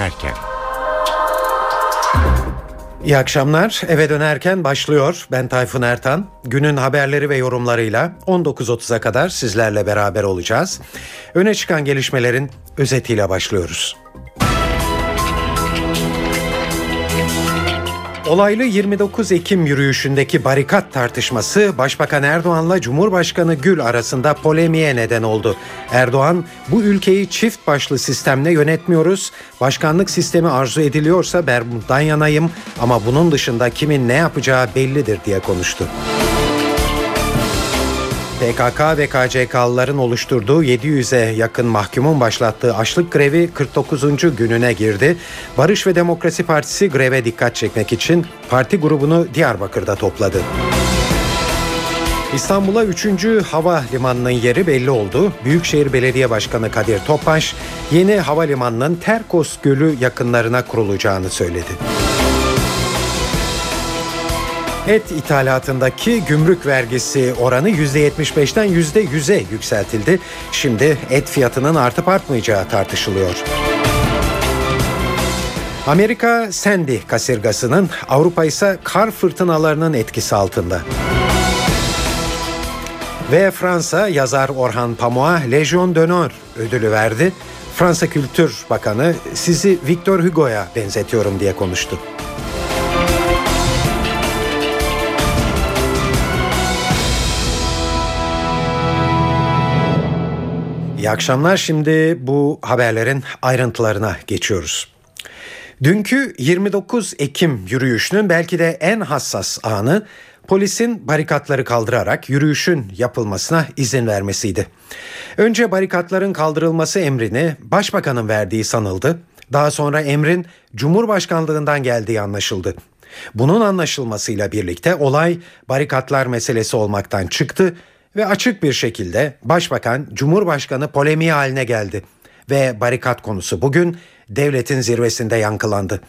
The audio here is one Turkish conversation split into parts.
dönerken. İyi akşamlar. Eve dönerken başlıyor. Ben Tayfun Ertan. Günün haberleri ve yorumlarıyla 19.30'a kadar sizlerle beraber olacağız. Öne çıkan gelişmelerin özetiyle başlıyoruz. Olaylı 29 Ekim yürüyüşündeki barikat tartışması Başbakan Erdoğan'la Cumhurbaşkanı Gül arasında polemiğe neden oldu. Erdoğan, bu ülkeyi çift başlı sistemle yönetmiyoruz. Başkanlık sistemi arzu ediliyorsa ben bundan yanayım ama bunun dışında kimin ne yapacağı bellidir diye konuştu. PKK ve KCK'lıların oluşturduğu 700'e yakın mahkumun başlattığı açlık grevi 49. gününe girdi. Barış ve Demokrasi Partisi greve dikkat çekmek için parti grubunu Diyarbakır'da topladı. İstanbul'a 3. hava limanının yeri belli oldu. Büyükşehir Belediye Başkanı Kadir Topbaş yeni havalimanının Terkos Gölü yakınlarına kurulacağını söyledi. Et ithalatındaki gümrük vergisi oranı %75'ten %100'e yükseltildi. Şimdi et fiyatının artıp artmayacağı tartışılıyor. Amerika Sandy kasırgasının, Avrupa ise kar fırtınalarının etkisi altında. Ve Fransa yazar Orhan Pamuk'a Legion d'Honneur ödülü verdi. Fransa Kültür Bakanı sizi Victor Hugo'ya benzetiyorum diye konuştu. İyi akşamlar. Şimdi bu haberlerin ayrıntılarına geçiyoruz. Dünkü 29 Ekim yürüyüşünün belki de en hassas anı polisin barikatları kaldırarak yürüyüşün yapılmasına izin vermesiydi. Önce barikatların kaldırılması emrini başbakanın verdiği sanıldı. Daha sonra emrin Cumhurbaşkanlığından geldiği anlaşıldı. Bunun anlaşılmasıyla birlikte olay barikatlar meselesi olmaktan çıktı ve açık bir şekilde Başbakan, Cumhurbaşkanı polemiği haline geldi ve barikat konusu bugün devletin zirvesinde yankılandı.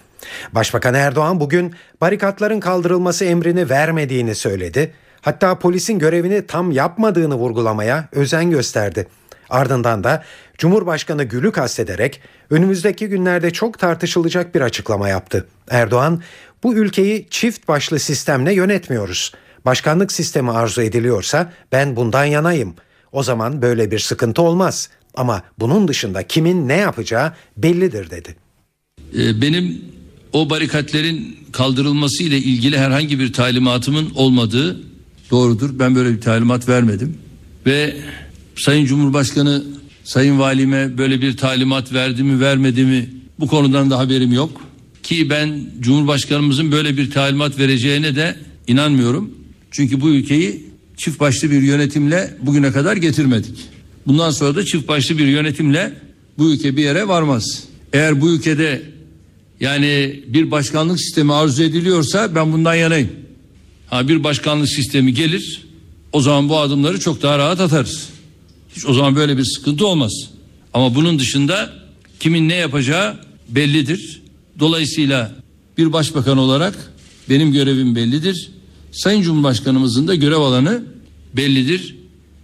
Başbakan Erdoğan bugün barikatların kaldırılması emrini vermediğini söyledi. Hatta polisin görevini tam yapmadığını vurgulamaya özen gösterdi. Ardından da Cumhurbaşkanı Gül'ü kastederek önümüzdeki günlerde çok tartışılacak bir açıklama yaptı. Erdoğan, bu ülkeyi çift başlı sistemle yönetmiyoruz. Başkanlık sistemi arzu ediliyorsa ben bundan yanayım. O zaman böyle bir sıkıntı olmaz. Ama bunun dışında kimin ne yapacağı bellidir dedi. Ee, benim o barikatlerin kaldırılması ile ilgili herhangi bir talimatımın olmadığı doğrudur. Ben böyle bir talimat vermedim. Ve Sayın Cumhurbaşkanı Sayın Valime böyle bir talimat verdi mi vermedi mi bu konudan da haberim yok. Ki ben Cumhurbaşkanımızın böyle bir talimat vereceğine de inanmıyorum. Çünkü bu ülkeyi çift başlı bir yönetimle bugüne kadar getirmedik. Bundan sonra da çift başlı bir yönetimle bu ülke bir yere varmaz. Eğer bu ülkede yani bir başkanlık sistemi arzu ediliyorsa ben bundan yanayım. Ha bir başkanlık sistemi gelir o zaman bu adımları çok daha rahat atarız. Hiç o zaman böyle bir sıkıntı olmaz. Ama bunun dışında kimin ne yapacağı bellidir. Dolayısıyla bir başbakan olarak benim görevim bellidir. Sayın Cumhurbaşkanımızın da görev alanı bellidir.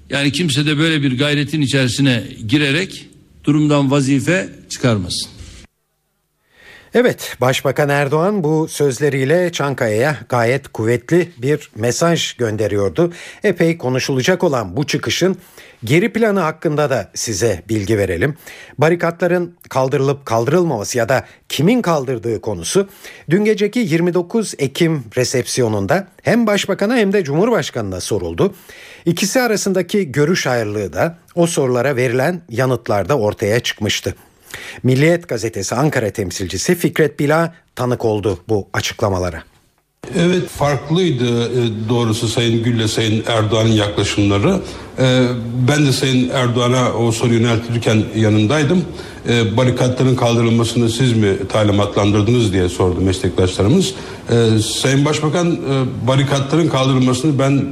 Yani kimse de böyle bir gayretin içerisine girerek durumdan vazife çıkarmasın. Evet, Başbakan Erdoğan bu sözleriyle Çankaya'ya gayet kuvvetli bir mesaj gönderiyordu. Epey konuşulacak olan bu çıkışın geri planı hakkında da size bilgi verelim. Barikatların kaldırılıp kaldırılmaması ya da kimin kaldırdığı konusu dün geceki 29 Ekim resepsiyonunda hem başbakana hem de cumhurbaşkanına soruldu. İkisi arasındaki görüş ayrılığı da o sorulara verilen yanıtlarda ortaya çıkmıştı. Milliyet gazetesi Ankara temsilcisi Fikret Bila tanık oldu bu açıklamalara. Evet farklıydı e, doğrusu Sayın Gül'le Sayın Erdoğan'ın yaklaşımları. E, ben de Sayın Erdoğan'a o soru yöneltirken yanındaydım. E, barikatların kaldırılmasını siz mi talimatlandırdınız diye sordu meslektaşlarımız. Sayın Başbakan barikatların kaldırılmasını ben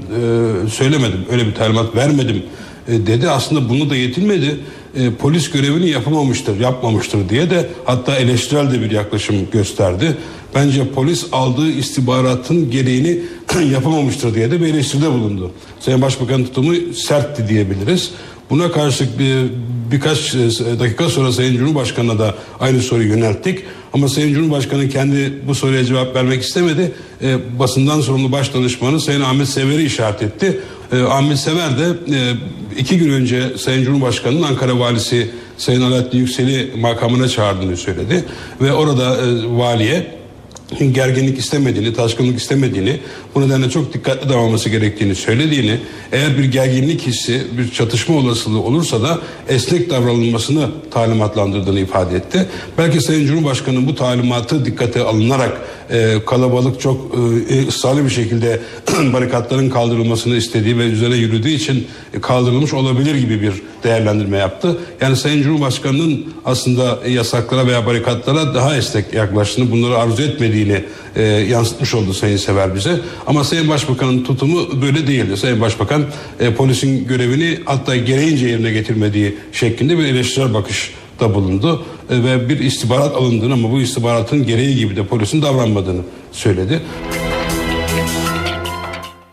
söylemedim. Öyle bir talimat vermedim dedi. Aslında bunu da yetinmedi e, polis görevini yapamamıştır, yapmamıştır diye de hatta eleştirel de bir yaklaşım gösterdi. Bence polis aldığı istihbaratın gereğini yapamamıştır diye de bir eleştiride bulundu. Sayın Başbakan tutumu sertti diyebiliriz. Buna karşılık bir, birkaç e, dakika sonra Sayın Cumhurbaşkanı'na da aynı soruyu yönelttik. Ama Sayın Cumhurbaşkanı kendi bu soruya cevap vermek istemedi. E, basından sorumlu baş danışmanı Sayın Ahmet Sever'i işaret etti. E, Ahmet Sever de e, iki gün önce Sayın Cumhurbaşkanı'nın Ankara Valisi Sayın Alaaddin Yüksel'i makamına çağırdığını söyledi. Ve orada e, valiye gerginlik istemediğini, taşkınlık istemediğini, bu nedenle çok dikkatli davranması gerektiğini söylediğini, eğer bir gerginlik hissi, bir çatışma olasılığı olursa da esnek davranılmasını talimatlandırdığını ifade etti. Belki Sayın Cumhurbaşkanı'nın bu talimatı dikkate alınarak e, kalabalık çok e, ısrarlı bir şekilde barikatların kaldırılmasını istediği ve üzerine yürüdüğü için kaldırılmış olabilir gibi bir değerlendirme yaptı. Yani Sayın Cumhurbaşkanı'nın aslında yasaklara veya barikatlara daha esnek yaklaştığını, bunları arzu etmediğini e, yansıtmış oldu Sayın Sever bize. Ama Sayın Başbakan'ın tutumu böyle değildi. Sayın Başbakan e, polisin görevini hatta gereğince yerine getirmediği şeklinde bir eleştirel bakış da bulundu e, ve bir istihbarat alındığını ama bu istihbaratın gereği gibi de polisin davranmadığını söyledi.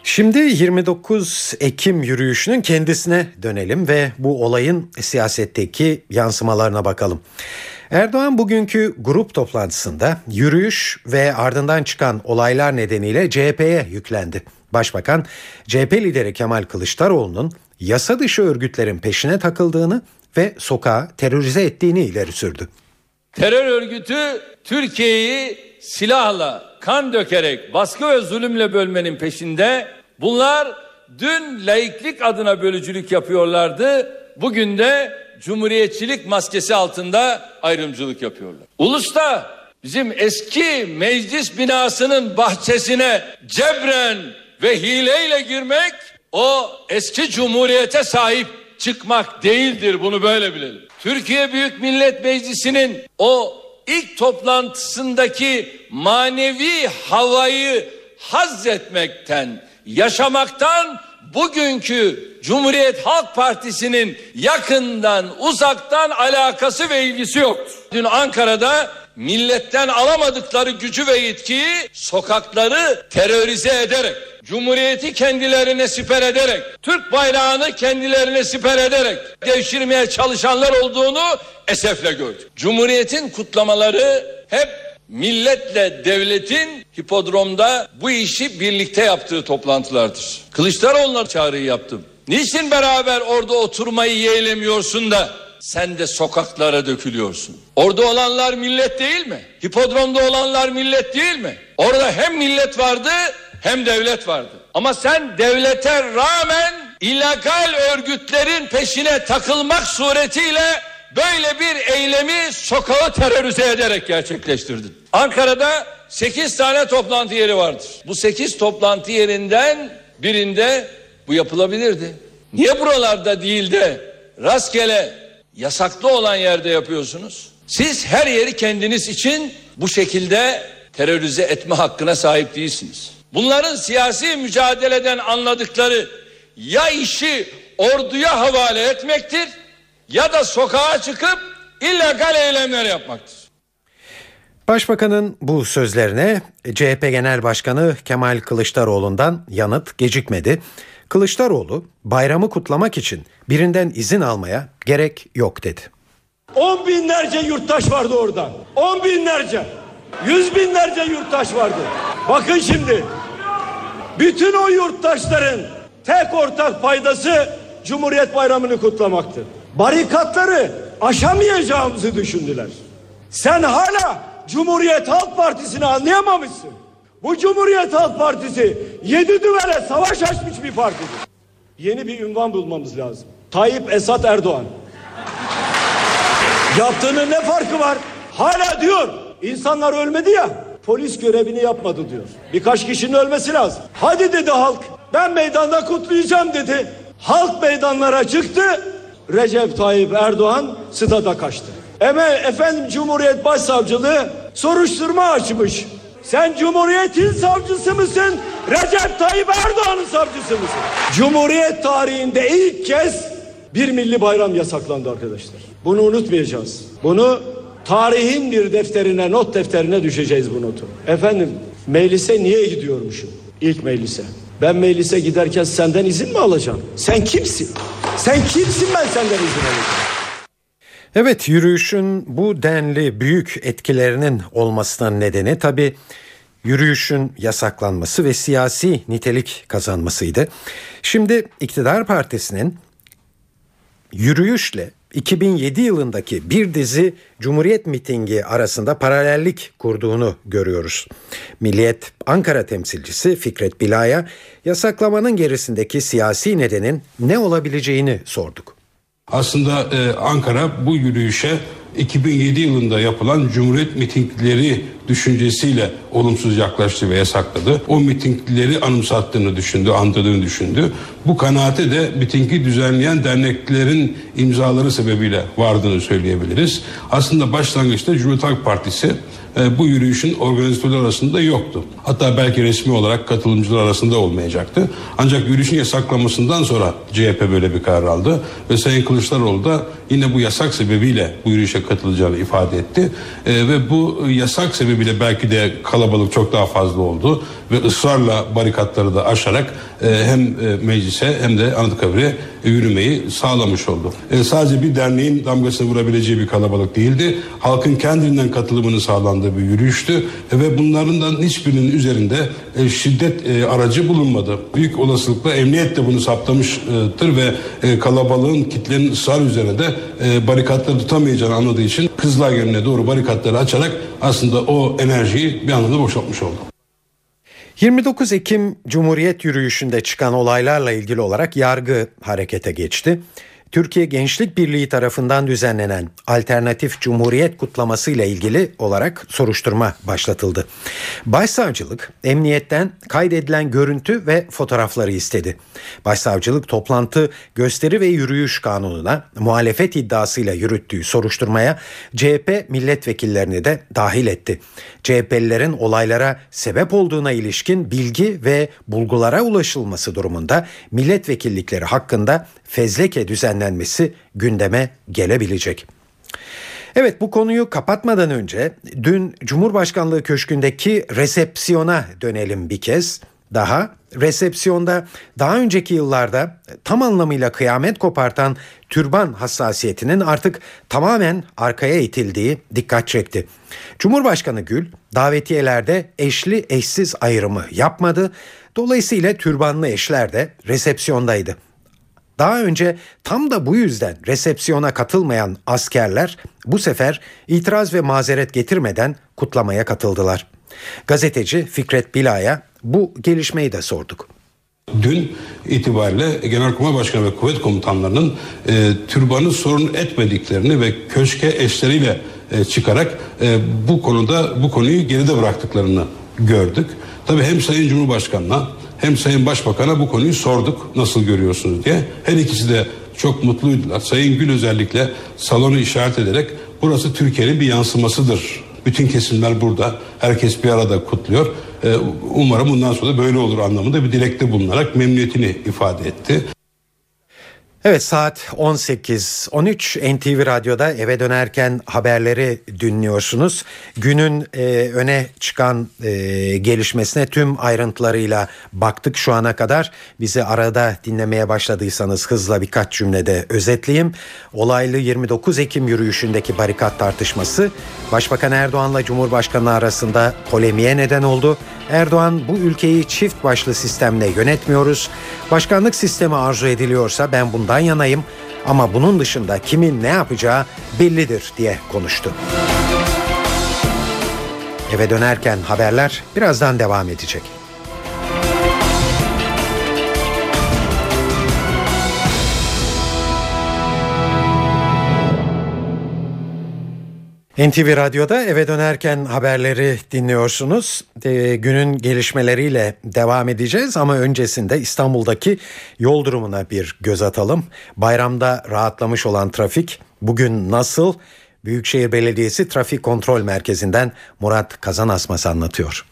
Şimdi 29 Ekim yürüyüşünün kendisine dönelim ve bu olayın siyasetteki yansımalarına bakalım. Erdoğan bugünkü grup toplantısında yürüyüş ve ardından çıkan olaylar nedeniyle CHP'ye yüklendi. Başbakan CHP lideri Kemal Kılıçdaroğlu'nun yasa dışı örgütlerin peşine takıldığını ve sokağı terörize ettiğini ileri sürdü. Terör örgütü Türkiye'yi silahla, kan dökerek, baskı ve zulümle bölmenin peşinde. Bunlar dün laiklik adına bölücülük yapıyorlardı. Bugün de cumhuriyetçilik maskesi altında ayrımcılık yapıyorlar. Ulus'ta bizim eski meclis binasının bahçesine cebren ve hileyle girmek o eski cumhuriyete sahip çıkmak değildir bunu böyle bilelim. Türkiye Büyük Millet Meclisi'nin o ilk toplantısındaki manevi havayı haz etmekten, yaşamaktan bugünkü Cumhuriyet Halk Partisi'nin yakından uzaktan alakası ve ilgisi yoktur. Dün Ankara'da milletten alamadıkları gücü ve yetkiyi sokakları terörize ederek, Cumhuriyeti kendilerine siper ederek, Türk bayrağını kendilerine siper ederek devşirmeye çalışanlar olduğunu esefle gördük. Cumhuriyetin kutlamaları hep milletle devletin hipodromda bu işi birlikte yaptığı toplantılardır. Kılıçdaroğlu'na çağrıyı yaptım. Niçin beraber orada oturmayı yeğlemiyorsun da sen de sokaklara dökülüyorsun. Orada olanlar millet değil mi? Hipodromda olanlar millet değil mi? Orada hem millet vardı hem devlet vardı. Ama sen devlete rağmen illegal örgütlerin peşine takılmak suretiyle böyle bir eylemi sokağı terörize ederek gerçekleştirdin. Ankara'da 8 tane toplantı yeri vardır. Bu 8 toplantı yerinden birinde bu yapılabilirdi. Niye buralarda değil de rastgele yasaklı olan yerde yapıyorsunuz? Siz her yeri kendiniz için bu şekilde terörize etme hakkına sahip değilsiniz. Bunların siyasi mücadeleden anladıkları ya işi orduya havale etmektir ya da sokağa çıkıp illegal eylemler yapmaktır. Başbakanın bu sözlerine CHP Genel Başkanı Kemal Kılıçdaroğlu'ndan yanıt gecikmedi. Kılıçdaroğlu bayramı kutlamak için birinden izin almaya gerek yok dedi. On binlerce yurttaş vardı orada. On binlerce. Yüz binlerce yurttaş vardı. Bakın şimdi. Bütün o yurttaşların tek ortak paydası Cumhuriyet Bayramı'nı kutlamaktı. Barikatları aşamayacağımızı düşündüler. Sen hala Cumhuriyet Halk Partisi'ni anlayamamışsın. Bu Cumhuriyet Halk Partisi yedi düvele savaş açmış bir partidir. Yeni bir ünvan bulmamız lazım. Tayyip Esat Erdoğan. Yaptığının ne farkı var? Hala diyor insanlar ölmedi ya polis görevini yapmadı diyor. Birkaç kişinin ölmesi lazım. Hadi dedi halk ben meydanda kutlayacağım dedi. Halk meydanlara çıktı. Recep Tayyip Erdoğan stada kaçtı. Eme efendim Cumhuriyet Başsavcılığı soruşturma açmış. Sen Cumhuriyet'in savcısı mısın? Recep Tayyip Erdoğan'ın savcısı mısın? Cumhuriyet tarihinde ilk kez bir milli bayram yasaklandı arkadaşlar. Bunu unutmayacağız. Bunu tarihin bir defterine, not defterine düşeceğiz bu notu. Efendim meclise niye gidiyormuşum? İlk meclise. Ben meclise giderken senden izin mi alacağım? Sen kimsin? Sen kimsin ben senden izin alacağım? Evet yürüyüşün bu denli büyük etkilerinin olmasının nedeni tabi yürüyüşün yasaklanması ve siyasi nitelik kazanmasıydı. Şimdi iktidar partisinin yürüyüşle 2007 yılındaki bir dizi Cumhuriyet mitingi arasında paralellik kurduğunu görüyoruz. Milliyet Ankara temsilcisi Fikret Bila'ya yasaklamanın gerisindeki siyasi nedenin ne olabileceğini sorduk. Aslında e, Ankara bu yürüyüşe 2007 yılında yapılan Cumhuriyet mitingleri düşüncesiyle olumsuz yaklaştı ve yasakladı. O mitingleri anımsattığını düşündü, andırdığını düşündü. Bu kanaate de mitingi düzenleyen derneklerin imzaları sebebiyle vardığını söyleyebiliriz. Aslında başlangıçta Cumhuriyet Halk Partisi e, bu yürüyüşün organizatörler arasında yoktu. Hatta belki resmi olarak katılımcılar arasında olmayacaktı. Ancak yürüyüşün yasaklanmasından sonra CHP böyle bir karar aldı ve Sayın Kılıçdaroğlu da yine bu yasak sebebiyle bu yürüyüşe katılacağını ifade etti. E, ve bu yasak sebebiyle belki de kalabalık çok daha fazla oldu ve ısrarla barikatları da aşarak e, hem e, meclise hem de Anıtkabir'e yürümeyi sağlamış oldu. E, sadece bir derneğin damgasını vurabileceği bir kalabalık değildi. Halkın kendinden katılımını sağlandığı bir yürüyüştü e, ve bunlarından hiçbirinin üzerinde e, şiddet e, aracı bulunmadı. Büyük olasılıkla emniyet de bunu saptamıştır ve e, kalabalığın kitlenin ısrar üzerine de e, barikatları tutamayacağını anladığı için Kızılay yönüne doğru barikatları açarak aslında o enerjiyi bir anlamda boşaltmış oldu. 29 Ekim Cumhuriyet yürüyüşünde çıkan olaylarla ilgili olarak yargı harekete geçti. Türkiye Gençlik Birliği tarafından düzenlenen alternatif cumhuriyet kutlaması ile ilgili olarak soruşturma başlatıldı. Başsavcılık emniyetten kaydedilen görüntü ve fotoğrafları istedi. Başsavcılık toplantı, gösteri ve yürüyüş kanununa muhalefet iddiasıyla yürüttüğü soruşturmaya CHP milletvekillerini de dahil etti. CHP'lilerin olaylara sebep olduğuna ilişkin bilgi ve bulgulara ulaşılması durumunda milletvekillikleri hakkında fezleke düzenlenmesi gündeme gelebilecek. Evet bu konuyu kapatmadan önce dün Cumhurbaşkanlığı Köşkü'ndeki resepsiyona dönelim bir kez. Daha resepsiyonda daha önceki yıllarda tam anlamıyla kıyamet kopartan türban hassasiyetinin artık tamamen arkaya itildiği dikkat çekti. Cumhurbaşkanı Gül davetiyelerde eşli eşsiz ayrımı yapmadı. Dolayısıyla türbanlı eşler de resepsiyondaydı. Daha önce tam da bu yüzden resepsiyona katılmayan askerler bu sefer itiraz ve mazeret getirmeden kutlamaya katıldılar. Gazeteci Fikret Bila'ya bu gelişmeyi de sorduk. Dün itibariyle Genelkurmay Başkanı ve kuvvet komutanlarının e, türbanı sorun etmediklerini ve köşke eşleriyle e, çıkarak e, bu konuda bu konuyu geride bıraktıklarını gördük. Tabii hem Sayın Cumhurbaşkanı'na hem Sayın Başbakan'a bu konuyu sorduk nasıl görüyorsunuz diye. Her ikisi de çok mutluydular. Sayın Gül özellikle salonu işaret ederek burası Türkiye'nin bir yansımasıdır. Bütün kesimler burada. Herkes bir arada kutluyor. Ee, umarım bundan sonra böyle olur anlamında bir dilekte bulunarak memnuniyetini ifade etti. Evet saat 18.13 NTV Radyo'da eve dönerken haberleri dinliyorsunuz. Günün e, öne çıkan e, gelişmesine tüm ayrıntılarıyla baktık şu ana kadar. Bizi arada dinlemeye başladıysanız hızla birkaç cümlede özetleyeyim. Olaylı 29 Ekim yürüyüşündeki barikat tartışması Başbakan Erdoğan'la Cumhurbaşkanı arasında polemiğe neden oldu. Erdoğan bu ülkeyi çift başlı sistemle yönetmiyoruz. Başkanlık sistemi arzu ediliyorsa ben bundan yanayım ama bunun dışında kimin ne yapacağı bellidir diye konuştu. Eve dönerken haberler birazdan devam edecek. NTV Radyo'da eve dönerken haberleri dinliyorsunuz. E, günün gelişmeleriyle devam edeceğiz ama öncesinde İstanbul'daki yol durumuna bir göz atalım. Bayramda rahatlamış olan trafik bugün nasıl? Büyükşehir Belediyesi Trafik Kontrol Merkezi'nden Murat Kazanasmas anlatıyor.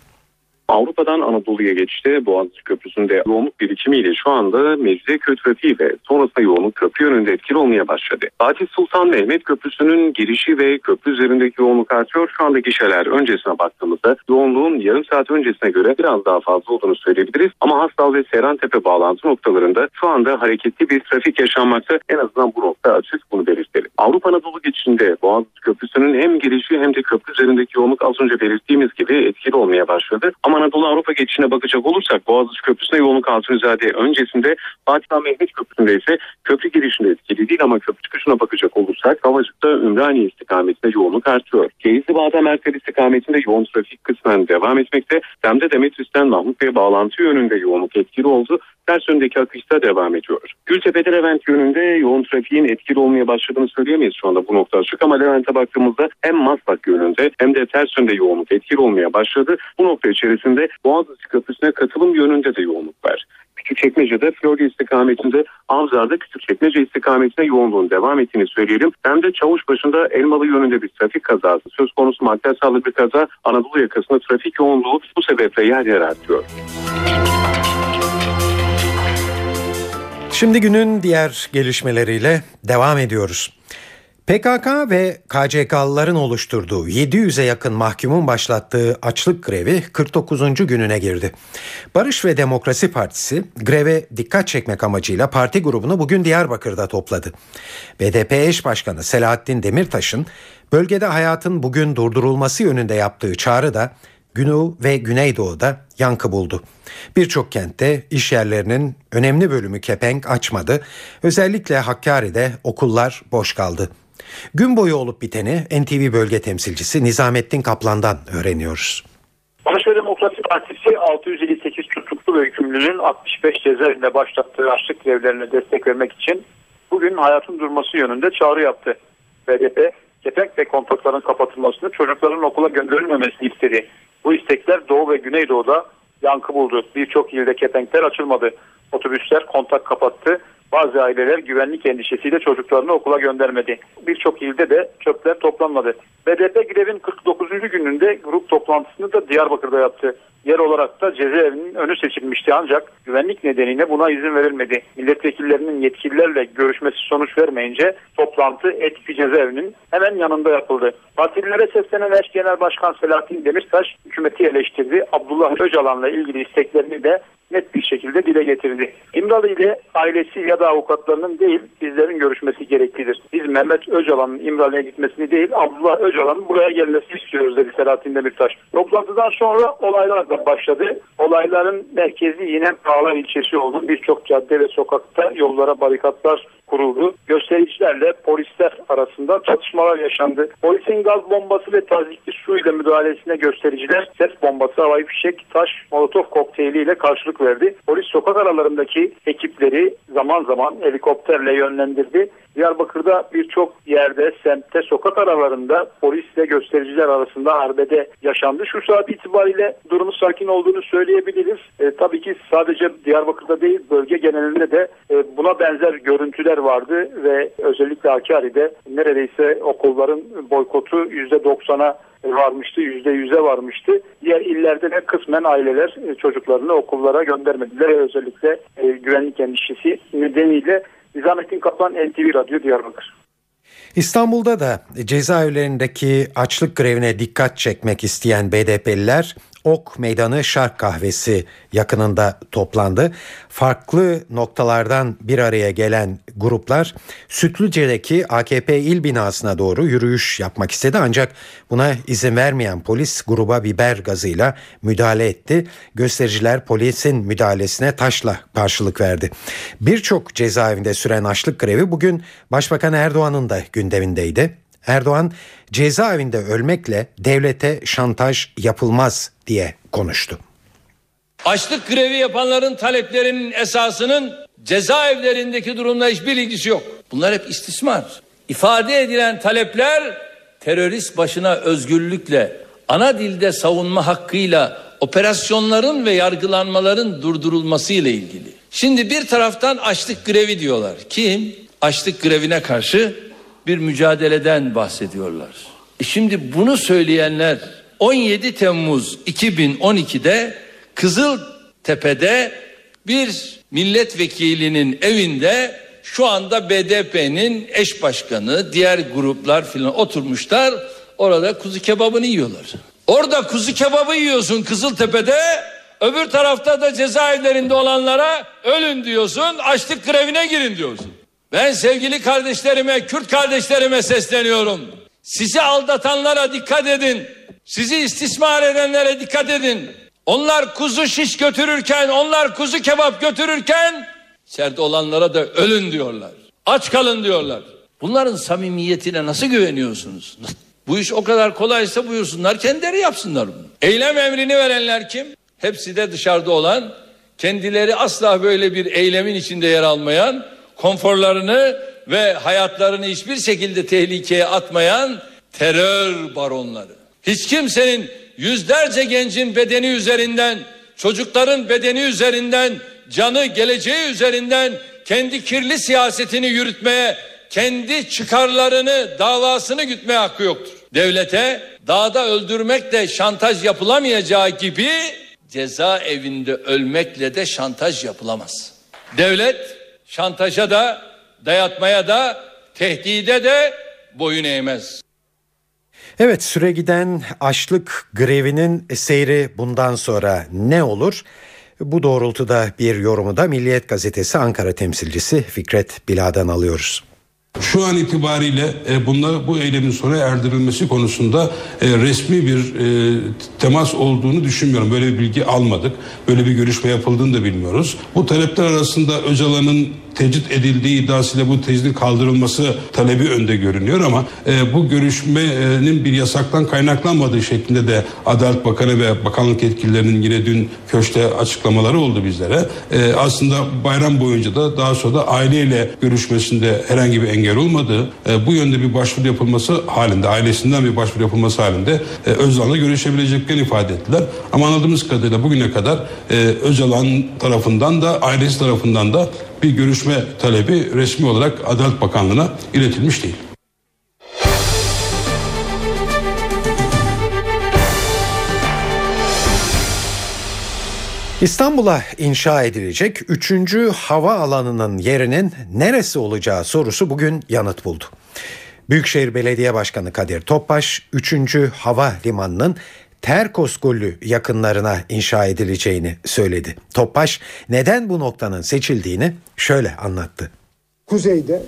Avrupa'dan Anadolu'ya geçti. Boğaziçi Köprüsü'nde yoğunluk birikimiyle şu anda Mecidiyeköy trafiği ve sonrasında yoğunluk köprü yönünde etkili olmaya başladı. Fatih Sultan Mehmet Köprüsü'nün girişi ve köprü üzerindeki yoğunluk artıyor. Şu anda gişeler öncesine baktığımızda yoğunluğun yarım saat öncesine göre biraz daha fazla olduğunu söyleyebiliriz. Ama Hastal ve Seyrantepe bağlantı noktalarında şu anda hareketli bir trafik yaşanmakta. En azından bu nokta açık bunu belirtelim. Avrupa Anadolu geçişinde Boğaziçi Köprüsü'nün hem girişi hem de köprü üzerindeki yoğunluk az önce belirttiğimiz gibi etkili olmaya başladı. Ama Anadolu Avrupa geçişine bakacak olursak Boğaziçi Köprüsü'nde yoğunluk Altunizade öncesinde Fatih Mehmet Köprüsü'nde ise köprü girişinde etkili değil ama köprü çıkışına bakacak olursak Havacık'ta Ümraniye istikametinde yoğunluk artıyor. Keyizli Bağda Merkez istikametinde yoğun trafik kısmen devam etmekte. Demde Demetrius'ten Mahmut Bey bağlantı yönünde yoğunluk etkili oldu. Ters yöndeki akışta devam ediyor. Gültepe'de Levent yönünde yoğun trafiğin etkili olmaya başladığını söyleyemeyiz şu anda bu nokta açık ama Levent'e baktığımızda hem Maslak yönünde hem de ters yönde yoğunluk etkili olmaya başladı. Bu nokta içerisinde Boğaziçi Köprüsü'ne katılım yönünde de yoğunluk var. Küçükçekmece'de Florya istikametinde Avzar'da Küçükçekmece istikametine yoğunluğun devam ettiğini söyleyelim. Hem de Çavuşbaşı'nda Elmalı yönünde bir trafik kazası söz konusu madde sağlıklı bir kaza Anadolu yakasında trafik yoğunluğu bu sebeple yer yer artıyor. Şimdi günün diğer gelişmeleriyle devam ediyoruz. PKK ve KCK'lıların oluşturduğu 700'e yakın mahkumun başlattığı açlık grevi 49. gününe girdi. Barış ve Demokrasi Partisi greve dikkat çekmek amacıyla parti grubunu bugün Diyarbakır'da topladı. BDP eş başkanı Selahattin Demirtaş'ın bölgede hayatın bugün durdurulması yönünde yaptığı çağrı da Güney ve Güneydoğu'da yankı buldu. Birçok kentte iş yerlerinin önemli bölümü kepenk açmadı. Özellikle Hakkari'de okullar boş kaldı. Gün boyu olup biteni NTV bölge temsilcisi Nizamettin Kaplan'dan öğreniyoruz. Ve Demokrasi Partisi 658 tutuklu ve hükümlünün 65 cezaevinde başlattığı açlık grevlerine destek vermek için bugün hayatın durması yönünde çağrı yaptı. BDP, kepenk ve kontakların kapatılmasını çocukların okula gönderilmemesini istedi. Bu istekler Doğu ve Güneydoğu'da yankı buldu. Birçok ilde kepenkler açılmadı. Otobüsler kontak kapattı. Bazı aileler güvenlik endişesiyle çocuklarını okula göndermedi. Birçok ilde de çöpler toplanmadı. BDP grevin 49. gününde grup toplantısını da Diyarbakır'da yaptı. Yer olarak da cezaevinin önü seçilmişti ancak güvenlik nedeniyle buna izin verilmedi. Milletvekillerinin yetkililerle görüşmesi sonuç vermeyince toplantı Etki cezaevinin hemen yanında yapıldı. Partililere seslenen eş genel başkan Selahattin Demirtaş hükümeti eleştirdi. Abdullah Öcalan'la ilgili isteklerini de net bir şekilde dile getirdi. İmralı ile ailesi ya da avukatlarının değil bizlerin görüşmesi gereklidir. Biz Mehmet Öcalan'ın İmralı'ya gitmesini değil Abdullah Öcalan'ın buraya gelmesini istiyoruz dedi Selahattin Demirtaş. Toplantıdan sonra olaylar da başladı. Olayların merkezi yine Bağlar ilçesi oldu. Birçok cadde ve sokakta yollara barikatlar kuruldu. Göstericilerle polisler arasında çatışmalar yaşandı. Polisin gaz bombası ve tazikli su ile müdahalesine göstericiler ses bombası, havai fişek, taş, molotof kokteyli ile karşılık verdi. Polis sokak aralarındaki ekipleri zaman zaman helikopterle yönlendirdi. Diyarbakır'da birçok yerde, semtte, sokak aralarında polisle göstericiler arasında arbede yaşandı. Şu saat itibariyle durumu sakin olduğunu söyleyebiliriz. E, tabii ki sadece Diyarbakır'da değil bölge genelinde de e, buna benzer görüntüler vardı ve özellikle Hakkari'de neredeyse okulların boykotu %90'a varmıştı, %100'e varmıştı. Diğer illerde de kısmen aileler e, çocuklarını okullara göndermediler. Özellikle e, güvenlik endişesi nedeniyle Nizamettin Kaplan NTV Radyo Diyarbakır. İstanbul'da da cezaevlerindeki açlık grevine dikkat çekmek isteyen BDP'liler Ok Meydanı Şark Kahvesi yakınında toplandı. Farklı noktalardan bir araya gelen gruplar Sütlüce'deki AKP il binasına doğru yürüyüş yapmak istedi ancak buna izin vermeyen polis gruba biber gazıyla müdahale etti. Göstericiler polisin müdahalesine taşla karşılık verdi. Birçok cezaevinde süren açlık grevi bugün Başbakan Erdoğan'ın da gündemindeydi. Erdoğan cezaevinde ölmekle devlete şantaj yapılmaz diye konuştu. Açlık grevi yapanların taleplerinin esasının cezaevlerindeki durumla hiçbir ilgisi yok. Bunlar hep istismar. İfade edilen talepler terörist başına özgürlükle, ana dilde savunma hakkıyla operasyonların ve yargılanmaların durdurulması ile ilgili. Şimdi bir taraftan açlık grevi diyorlar. Kim? Açlık grevine karşı bir mücadeleden bahsediyorlar. E şimdi bunu söyleyenler 17 Temmuz 2012'de Kızıltepe'de bir milletvekilinin evinde şu anda BDP'nin eş başkanı, diğer gruplar filan oturmuşlar. Orada kuzu kebabını yiyorlar. Orada kuzu kebabı yiyorsun Kızıltepe'de. Öbür tarafta da cezaevlerinde olanlara ölün diyorsun, açlık grevine girin diyorsun. Ben sevgili kardeşlerime, Kürt kardeşlerime sesleniyorum. Sizi aldatanlara dikkat edin. Sizi istismar edenlere dikkat edin. Onlar kuzu şiş götürürken, onlar kuzu kebap götürürken içeride olanlara da ölün diyorlar. Aç kalın diyorlar. Bunların samimiyetine nasıl güveniyorsunuz? Bu iş o kadar kolaysa buyursunlar kendileri yapsınlar bunu. Eylem emrini verenler kim? Hepsi de dışarıda olan, kendileri asla böyle bir eylemin içinde yer almayan, konforlarını ve hayatlarını hiçbir şekilde tehlikeye atmayan terör baronları. Hiç kimsenin yüzlerce gencin bedeni üzerinden, çocukların bedeni üzerinden, canı geleceği üzerinden kendi kirli siyasetini yürütmeye, kendi çıkarlarını, davasını gütmeye hakkı yoktur. Devlete dağda öldürmekle şantaj yapılamayacağı gibi cezaevinde ölmekle de şantaj yapılamaz. Devlet şantaja da, dayatmaya da, tehdide de boyun eğmez. Evet süre giden açlık grevinin seyri bundan sonra ne olur? Bu doğrultuda bir yorumu da Milliyet Gazetesi Ankara temsilcisi Fikret Bila'dan alıyoruz. Şu an itibariyle e, bunlar bu eylemin sona erdirilmesi konusunda e, resmi bir e, temas olduğunu düşünmüyorum. Böyle bir bilgi almadık. Böyle bir görüşme yapıldığını da bilmiyoruz. Bu talepler arasında Öcalan'ın tecrit edildiği iddiasıyla bu tecridin kaldırılması talebi önde görünüyor ama e, bu görüşmenin bir yasaktan kaynaklanmadığı şeklinde de Adalet Bakanı ve bakanlık yetkililerinin yine dün köşte açıklamaları oldu bizlere. E, aslında bayram boyunca da daha sonra da aileyle görüşmesinde herhangi bir engel olmadığı e, bu yönde bir başvuru yapılması halinde ailesinden bir başvuru yapılması halinde e, Öcalan'la görüşebileceklerini ifade ettiler. Ama anladığımız kadarıyla bugüne kadar e, Öcalan tarafından da ailesi tarafından da bir görüşme talebi resmi olarak Adalet Bakanlığı'na iletilmiş değil. İstanbul'a inşa edilecek 3. hava alanının yerinin neresi olacağı sorusu bugün yanıt buldu. Büyükşehir Belediye Başkanı Kadir Topbaş 3. hava limanının Terkos Gölü yakınlarına inşa edileceğini söyledi. Topbaş neden bu noktanın seçildiğini şöyle anlattı. Kuzeyde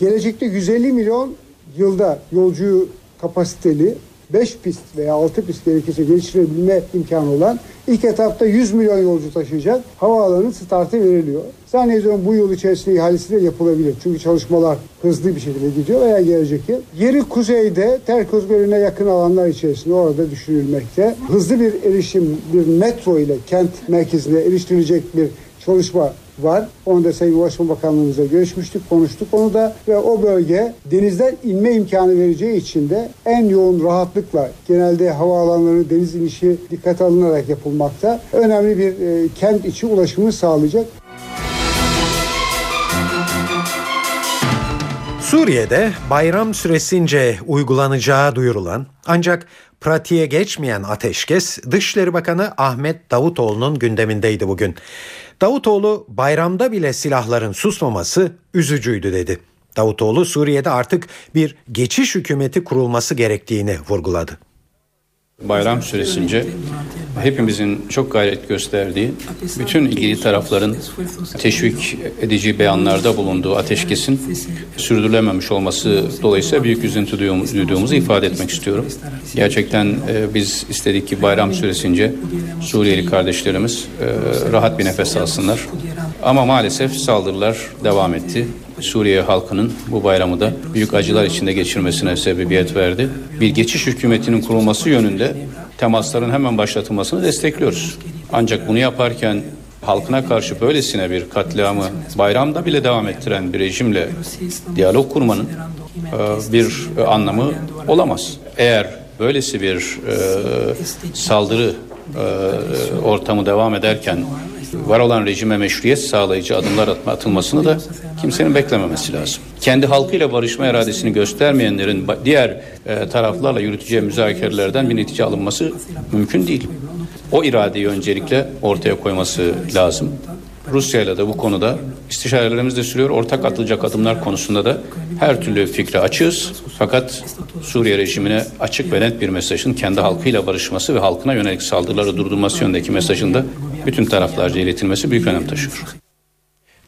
gelecekte 150 milyon yılda yolcu kapasiteli 5 pist veya 6 pist gerekirse geliştirebilme imkanı olan ilk etapta 100 milyon yolcu taşıyacak havaalanının startı veriliyor. Zannediyorum bu yıl içerisinde ihalesi de yapılabilir. Çünkü çalışmalar hızlı bir şekilde gidiyor veya gelecek yıl. Yeri kuzeyde Terkoz Gölü'ne yakın alanlar içerisinde orada düşünülmekte. Hızlı bir erişim, bir metro ile kent merkezine eriştirilecek bir çalışma var. Onu da Sayın Ulaştırma Bakanlığımızla görüşmüştük, konuştuk onu da ve o bölge denizden inme imkanı vereceği için de en yoğun rahatlıkla genelde havaalanları deniz inişi dikkate alınarak yapılmakta. Önemli bir e, kent içi ulaşımı sağlayacak. Suriye'de bayram süresince uygulanacağı duyurulan ancak pratiğe geçmeyen ateşkes Dışişleri Bakanı Ahmet Davutoğlu'nun gündemindeydi bugün. Davutoğlu bayramda bile silahların susmaması üzücüydü dedi. Davutoğlu Suriye'de artık bir geçiş hükümeti kurulması gerektiğini vurguladı. Bayram süresince hepimizin çok gayret gösterdiği, bütün ilgili tarafların teşvik edici beyanlarda bulunduğu ateşkesin sürdürülememiş olması dolayısıyla büyük üzüntü duyduğumuzu ifade etmek istiyorum. Gerçekten e, biz istedik ki bayram süresince Suriyeli kardeşlerimiz e, rahat bir nefes alsınlar. Ama maalesef saldırılar devam etti. Suriye halkının bu bayramı da büyük acılar içinde geçirmesine sebebiyet verdi. Bir geçiş hükümetinin kurulması yönünde temasların hemen başlatılmasını destekliyoruz. Ancak bunu yaparken halkına karşı böylesine bir katliamı bayramda bile devam ettiren bir rejimle diyalog kurmanın e, bir anlamı olamaz. Eğer böylesi bir e, saldırı e, ortamı devam ederken var olan rejime meşruiyet sağlayıcı adımlar atma, atılmasını da kimsenin beklememesi lazım. Kendi halkıyla barışma iradesini göstermeyenlerin diğer e, taraflarla yürüteceği müzakerelerden bir netice alınması mümkün değil. O iradeyi öncelikle ortaya koyması lazım. Rusya ile de bu konuda istişarelerimiz de sürüyor. Ortak atılacak adımlar konusunda da her türlü fikre açığız. Fakat Suriye rejimine açık ve net bir mesajın kendi halkıyla barışması ve halkına yönelik saldırıları durdurması yönündeki mesajın da bütün taraflarca iletilmesi büyük önem taşıyor.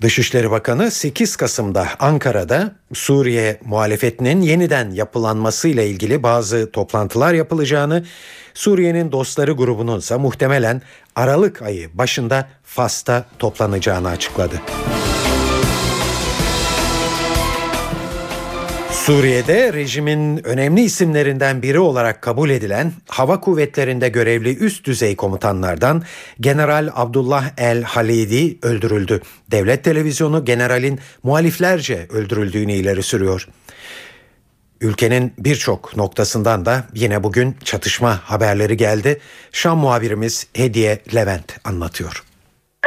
Dışişleri Bakanı 8 Kasım'da Ankara'da Suriye muhalefetinin yeniden yapılanmasıyla ilgili bazı toplantılar yapılacağını, Suriye'nin dostları grubunun ise muhtemelen Aralık ayı başında Fas'ta toplanacağını açıkladı. Suriye'de rejimin önemli isimlerinden biri olarak kabul edilen hava kuvvetlerinde görevli üst düzey komutanlardan General Abdullah El Halidi öldürüldü. Devlet televizyonu generalin muhaliflerce öldürüldüğünü ileri sürüyor. Ülkenin birçok noktasından da yine bugün çatışma haberleri geldi. Şam muhabirimiz Hediye Levent anlatıyor.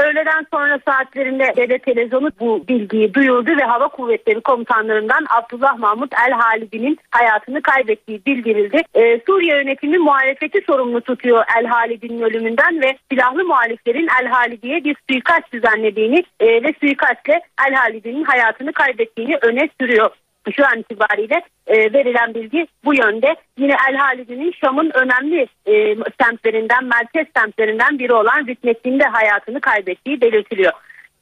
Öğleden sonra saatlerinde devlet televizyonu bu bilgiyi duyurdu ve hava kuvvetleri komutanlarından Abdullah Mahmut El Halidi'nin hayatını kaybettiği bildirildi. Ee, Suriye yönetimi muhalefeti sorumlu tutuyor El Halidi'nin ölümünden ve silahlı muhaliflerin El Halidi'ye bir suikast düzenlediğini e, ve suikastle El Halidi'nin hayatını kaybettiğini öne sürüyor şu an itibariyle e, verilen bilgi bu yönde. Yine El Halidi'nin Şam'ın önemli e, semtlerinden, merkez semtlerinden biri olan Rüknettin'de hayatını kaybettiği belirtiliyor.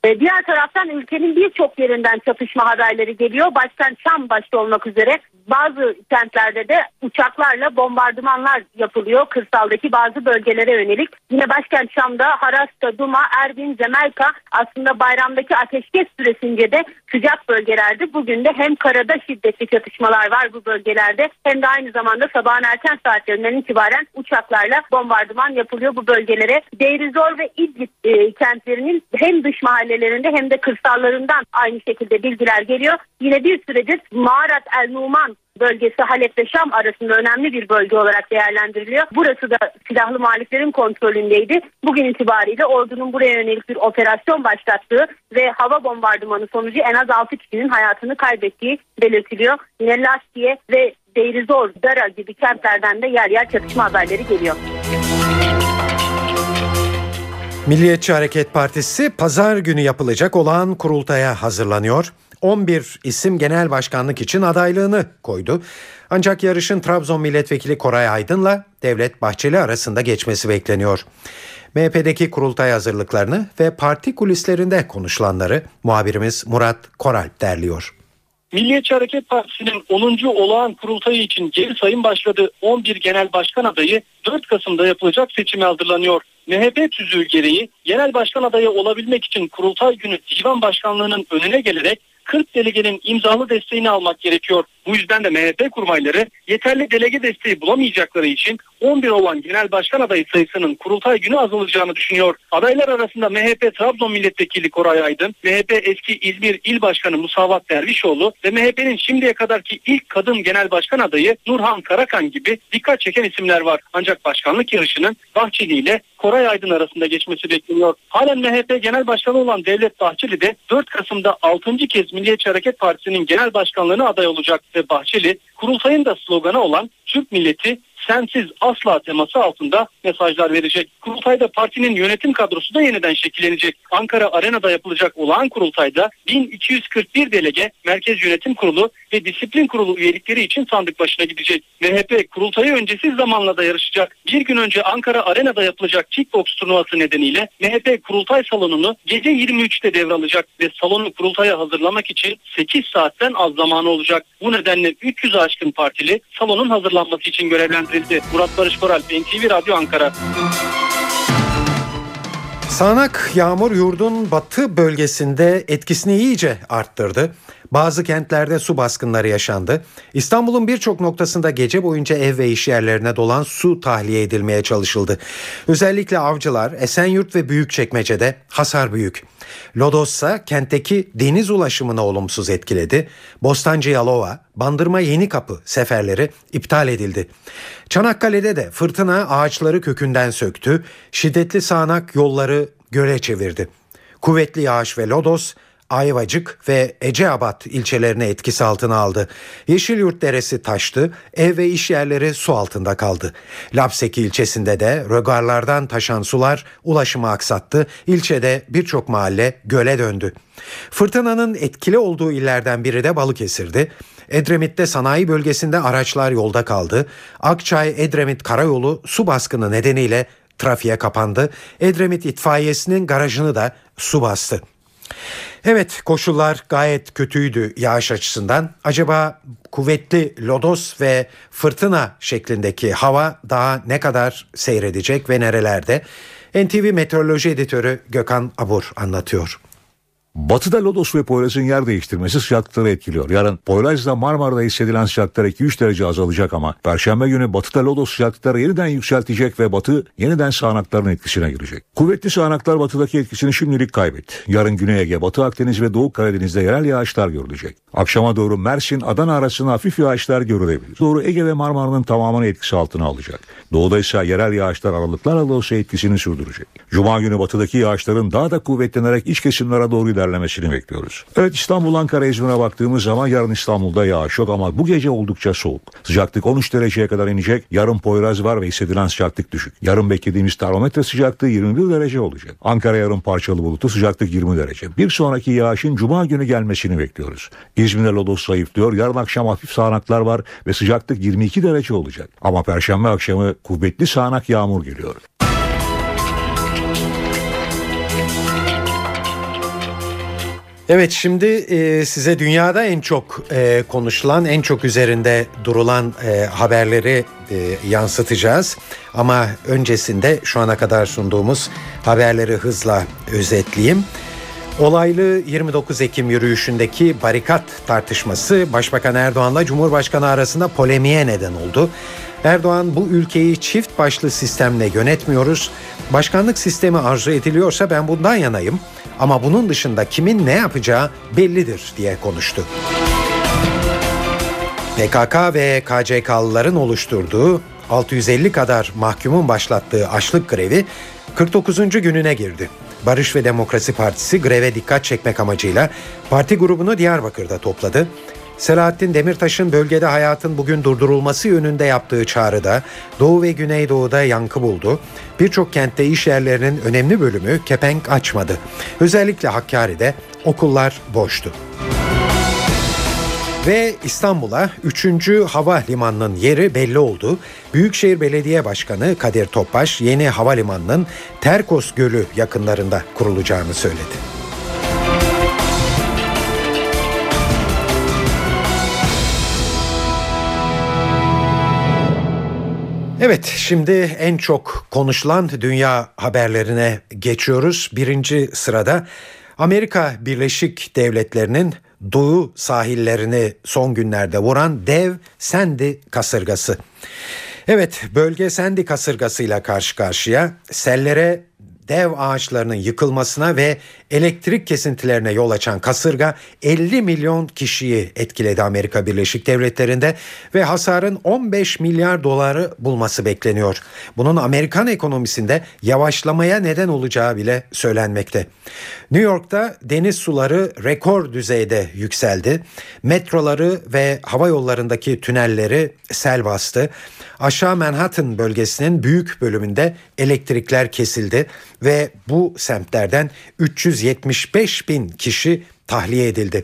E, diğer taraftan ülkenin birçok yerinden çatışma haberleri geliyor. Başkent Şam başta olmak üzere bazı kentlerde de uçaklarla bombardımanlar yapılıyor kırsaldaki bazı bölgelere yönelik. Yine başkent Şam'da Harasta, Duma, Erbil, Zemelka aslında bayramdaki ateşkes süresince de sıcak bölgelerdi. Bugün de hem karada şiddetli çatışmalar var bu bölgelerde hem de aynı zamanda sabahın erken saatlerinden itibaren uçaklarla bombardıman yapılıyor bu bölgelere. Deirizor ve İdlib e, kentlerinin hem dış mahallelerinde hem de kırsallarından aynı şekilde bilgiler geliyor. Yine bir süredir Mağarat El Numan bölgesi Halep ve Şam arasında önemli bir bölge olarak değerlendiriliyor. Burası da silahlı muhaliflerin kontrolündeydi. Bugün itibariyle ordunun buraya yönelik bir operasyon başlattığı ve hava bombardımanı sonucu en az 6 kişinin hayatını kaybettiği belirtiliyor. Yine Laskiye ve Deirizor, Dara gibi kentlerden de yer yer çatışma haberleri geliyor. Milliyetçi Hareket Partisi pazar günü yapılacak olan kurultaya hazırlanıyor. 11 isim genel başkanlık için adaylığını koydu. Ancak yarışın Trabzon milletvekili Koray Aydın'la Devlet Bahçeli arasında geçmesi bekleniyor. MHP'deki kurultay hazırlıklarını ve parti kulislerinde konuşulanları muhabirimiz Murat Koralp derliyor. Milliyetçi Hareket Partisi'nin 10. olağan kurultayı için geri sayım başladı. 11 genel başkan adayı 4 Kasım'da yapılacak seçime hazırlanıyor. MHP tüzüğü gereği genel başkan adayı olabilmek için kurultay günü divan başkanlığının önüne gelerek 40 delegenin imzalı desteğini almak gerekiyor. Bu yüzden de MHP kurmayları yeterli delege desteği bulamayacakları için 11 olan genel başkan adayı sayısının kurultay günü azalacağını düşünüyor. Adaylar arasında MHP Trabzon Milletvekili Koray Aydın, MHP eski İzmir İl Başkanı Musavat Dervişoğlu ve MHP'nin şimdiye kadarki ilk kadın genel başkan adayı Nurhan Karakan gibi dikkat çeken isimler var. Ancak başkanlık yarışının Bahçeli ile Koray Aydın arasında geçmesi bekleniyor. Halen MHP Genel Başkanı olan Devlet Bahçeli de 4 Kasım'da 6. kez Milliyetçi Hareket Partisi'nin genel başkanlığına aday olacak ve Bahçeli kurultayın da sloganı olan Türk milleti sensiz asla teması altında mesajlar verecek. Kurultayda partinin yönetim kadrosu da yeniden şekillenecek. Ankara Arena'da yapılacak olağan kurultayda 1241 delege Merkez Yönetim Kurulu ve Disiplin Kurulu üyelikleri için sandık başına gidecek. MHP kurultayı öncesi zamanla da yarışacak. Bir gün önce Ankara Arena'da yapılacak kickbox turnuvası nedeniyle MHP kurultay salonunu gece 23'te devralacak ve salonu kurultaya hazırlamak için 8 saatten az zamanı olacak. Bu nedenle 300 aşkın partili salonun hazırlanması için görevlendirildi. Murat Barış Koral, NTV Radyo Ankara. Sağnak yağmur yurdun batı bölgesinde etkisini iyice arttırdı. Bazı kentlerde su baskınları yaşandı. İstanbul'un birçok noktasında gece boyunca ev ve iş yerlerine dolan su tahliye edilmeye çalışıldı. Özellikle avcılar, Esenyurt ve Büyükçekmece'de hasar büyük. Lodos'sa kentteki deniz ulaşımını olumsuz etkiledi. Bostancı Yalova, Bandırma Yeni Kapı seferleri iptal edildi. Çanakkale'de de fırtına ağaçları kökünden söktü. Şiddetli sağanak yolları göle çevirdi. Kuvvetli yağış ve lodos Ayvacık ve Eceabat ilçelerini etkisi altına aldı. Yeşilyurt Deresi taştı, ev ve iş yerleri su altında kaldı. Lapseki ilçesinde de rögarlardan taşan sular ulaşımı aksattı. İlçede birçok mahalle göle döndü. Fırtınanın etkili olduğu illerden biri de Balıkesir'di. Edremit'te sanayi bölgesinde araçlar yolda kaldı. Akçay-Edremit karayolu su baskını nedeniyle trafiğe kapandı. Edremit itfaiyesinin garajını da su bastı. Evet koşullar gayet kötüydü yağış açısından. Acaba kuvvetli lodos ve fırtına şeklindeki hava daha ne kadar seyredecek ve nerelerde? NTV Meteoroloji Editörü Gökhan Abur anlatıyor. Batıda Lodos ve Poyraz'ın yer değiştirmesi sıcaklıkları etkiliyor. Yarın Poyraz'da Marmara'da hissedilen sıcaklıklar 2-3 derece azalacak ama Perşembe günü Batıda Lodos sıcaklıkları yeniden yükseltecek ve Batı yeniden sağanakların etkisine girecek. Kuvvetli sağanaklar batıdaki etkisini şimdilik kaybetti. Yarın Güney Ege, Batı Akdeniz ve Doğu Karadeniz'de yerel yağışlar görülecek. Akşama doğru Mersin, Adana arasında hafif yağışlar görülebilir. Doğru Ege ve Marmara'nın tamamını etkisi altına alacak. Doğuda ise yerel yağışlar aralıklarla olsa etkisini sürdürecek. Cuma günü batıdaki yağışların daha da kuvvetlenerek iç kesimlere doğru ilerlemesini bekliyoruz. Evet İstanbul Ankara İzmir'e baktığımız zaman yarın İstanbul'da yağış yok ama bu gece oldukça soğuk. Sıcaklık 13 dereceye kadar inecek. Yarın Poyraz var ve hissedilen sıcaklık düşük. Yarın beklediğimiz termometre sıcaklığı 21 derece olacak. Ankara yarın parçalı bulutlu sıcaklık 20 derece. Bir sonraki yağışın cuma günü gelmesini bekliyoruz. İzmir'de lodos zayıflıyor. Yarın akşam hafif sağanaklar var ve sıcaklık 22 derece olacak. Ama perşembe akşamı kuvvetli sağanak yağmur geliyor. Evet şimdi e, size dünyada en çok e, konuşulan, en çok üzerinde durulan e, haberleri yansıtacağız. Ama öncesinde şu ana kadar sunduğumuz haberleri hızla özetleyeyim. Olaylı 29 Ekim yürüyüşündeki barikat tartışması Başbakan Erdoğan'la Cumhurbaşkanı arasında polemiğe neden oldu. Erdoğan bu ülkeyi çift başlı sistemle yönetmiyoruz. Başkanlık sistemi arzu ediliyorsa ben bundan yanayım. Ama bunun dışında kimin ne yapacağı bellidir diye konuştu. PKK ve KCK'lıların oluşturduğu 650 kadar mahkumun başlattığı açlık grevi 49. gününe girdi. Barış ve Demokrasi Partisi greve dikkat çekmek amacıyla parti grubunu Diyarbakır'da topladı. Selahattin Demirtaş'ın bölgede hayatın bugün durdurulması yönünde yaptığı çağrıda Doğu ve Güneydoğu'da yankı buldu. Birçok kentte iş yerlerinin önemli bölümü kepenk açmadı. Özellikle Hakkari'de okullar boştu. Ve İstanbul'a 3. havalimanının yeri belli oldu. Büyükşehir Belediye Başkanı Kadir Topbaş yeni havalimanının Terkos Gölü yakınlarında kurulacağını söyledi. Evet şimdi en çok konuşulan dünya haberlerine geçiyoruz. Birinci sırada Amerika Birleşik Devletleri'nin doğu sahillerini son günlerde vuran dev Sandy kasırgası. Evet bölge Sandy kasırgasıyla karşı karşıya sellere dev ağaçlarının yıkılmasına ve elektrik kesintilerine yol açan kasırga 50 milyon kişiyi etkiledi Amerika Birleşik Devletleri'nde ve hasarın 15 milyar doları bulması bekleniyor. Bunun Amerikan ekonomisinde yavaşlamaya neden olacağı bile söylenmekte. New York'ta deniz suları rekor düzeyde yükseldi. Metroları ve hava yollarındaki tünelleri sel bastı. Aşağı Manhattan bölgesinin büyük bölümünde elektrikler kesildi ve bu semtlerden 375 bin kişi tahliye edildi.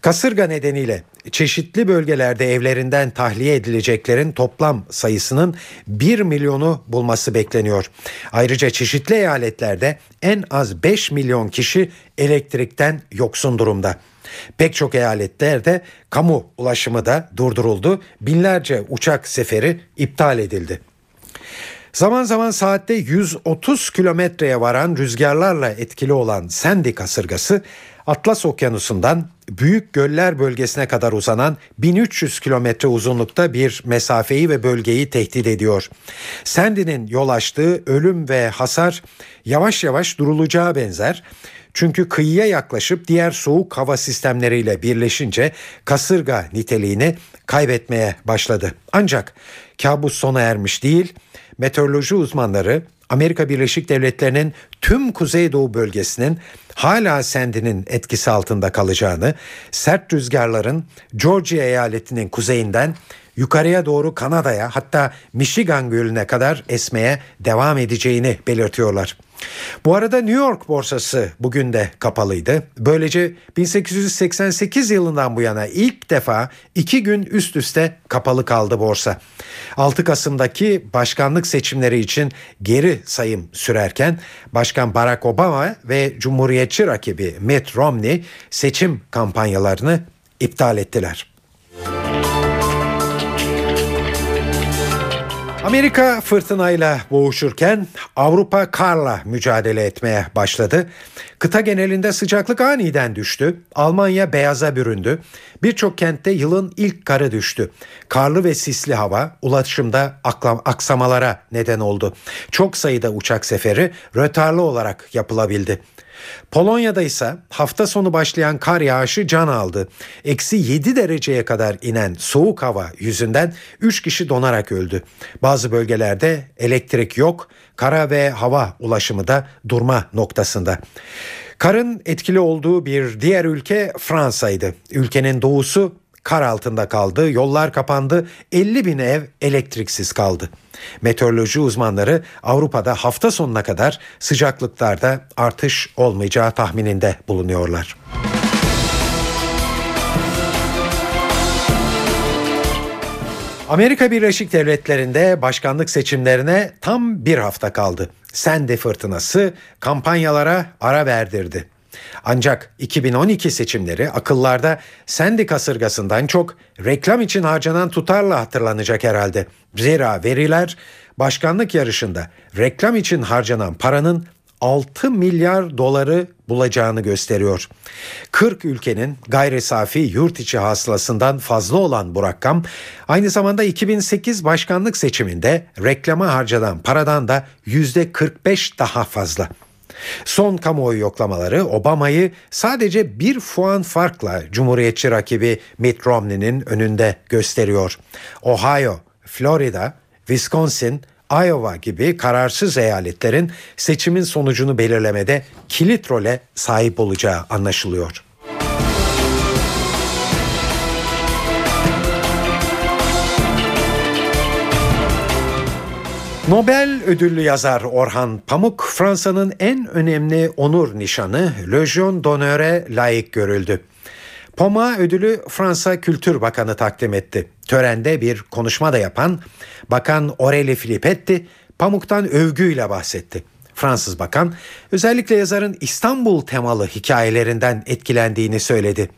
Kasırga nedeniyle çeşitli bölgelerde evlerinden tahliye edileceklerin toplam sayısının 1 milyonu bulması bekleniyor. Ayrıca çeşitli eyaletlerde en az 5 milyon kişi elektrikten yoksun durumda. Pek çok eyaletlerde kamu ulaşımı da durduruldu. Binlerce uçak seferi iptal edildi. Zaman zaman saatte 130 kilometreye varan rüzgarlarla etkili olan Sandy kasırgası Atlas Okyanusu'ndan Büyük Göller bölgesine kadar uzanan 1300 kilometre uzunlukta bir mesafeyi ve bölgeyi tehdit ediyor. Sandy'nin yol açtığı ölüm ve hasar yavaş yavaş durulacağı benzer. Çünkü kıyıya yaklaşıp diğer soğuk hava sistemleriyle birleşince kasırga niteliğini kaybetmeye başladı. Ancak kabus sona ermiş değil. Meteoroloji uzmanları Amerika Birleşik Devletleri'nin tüm Kuzeydoğu bölgesinin hala Sandy'nin etkisi altında kalacağını, sert rüzgarların Georgia eyaletinin kuzeyinden yukarıya doğru Kanada'ya hatta Michigan Gölü'ne kadar esmeye devam edeceğini belirtiyorlar. Bu arada New York borsası bugün de kapalıydı. Böylece 1888 yılından bu yana ilk defa iki gün üst üste kapalı kaldı borsa. 6 Kasım'daki başkanlık seçimleri için geri sayım sürerken Başkan Barack Obama ve Cumhuriyetçi rakibi Mitt Romney seçim kampanyalarını iptal ettiler. Amerika fırtınayla boğuşurken Avrupa karla mücadele etmeye başladı. Kıta genelinde sıcaklık aniden düştü. Almanya beyaza büründü. Birçok kentte yılın ilk karı düştü. Karlı ve sisli hava ulaşımda aksamalara neden oldu. Çok sayıda uçak seferi rötarlı olarak yapılabildi. Polonya'da ise hafta sonu başlayan kar yağışı can aldı. Eksi 7 dereceye kadar inen soğuk hava yüzünden 3 kişi donarak öldü. Bazı bölgelerde elektrik yok, kara ve hava ulaşımı da durma noktasında. Karın etkili olduğu bir diğer ülke Fransa'ydı. Ülkenin doğusu kar altında kaldı, yollar kapandı, 50 bin ev elektriksiz kaldı. Meteoroloji uzmanları Avrupa'da hafta sonuna kadar sıcaklıklarda artış olmayacağı tahmininde bulunuyorlar. Amerika Birleşik Devletleri'nde başkanlık seçimlerine tam bir hafta kaldı. Sandy fırtınası kampanyalara ara verdirdi. Ancak 2012 seçimleri akıllarda Sandy kasırgasından çok reklam için harcanan tutarla hatırlanacak herhalde. Zira veriler başkanlık yarışında reklam için harcanan paranın 6 milyar doları bulacağını gösteriyor. 40 ülkenin gayri safi yurt içi hasılasından fazla olan bu rakam aynı zamanda 2008 başkanlık seçiminde reklama harcanan paradan da %45 daha fazla. Son kamuoyu yoklamaları Obama'yı sadece bir puan farkla Cumhuriyetçi rakibi Mitt Romney'nin önünde gösteriyor. Ohio, Florida, Wisconsin, Iowa gibi kararsız eyaletlerin seçimin sonucunu belirlemede kilit role sahip olacağı anlaşılıyor. Nobel ödüllü yazar Orhan Pamuk Fransa'nın en önemli onur nişanı Legion d'Honor'e layık görüldü. Poma ödülü Fransa Kültür Bakanı takdim etti. Törende bir konuşma da yapan Bakan Aurélie Filippetti Pamuk'tan övgüyle bahsetti. Fransız bakan özellikle yazarın İstanbul temalı hikayelerinden etkilendiğini söyledi.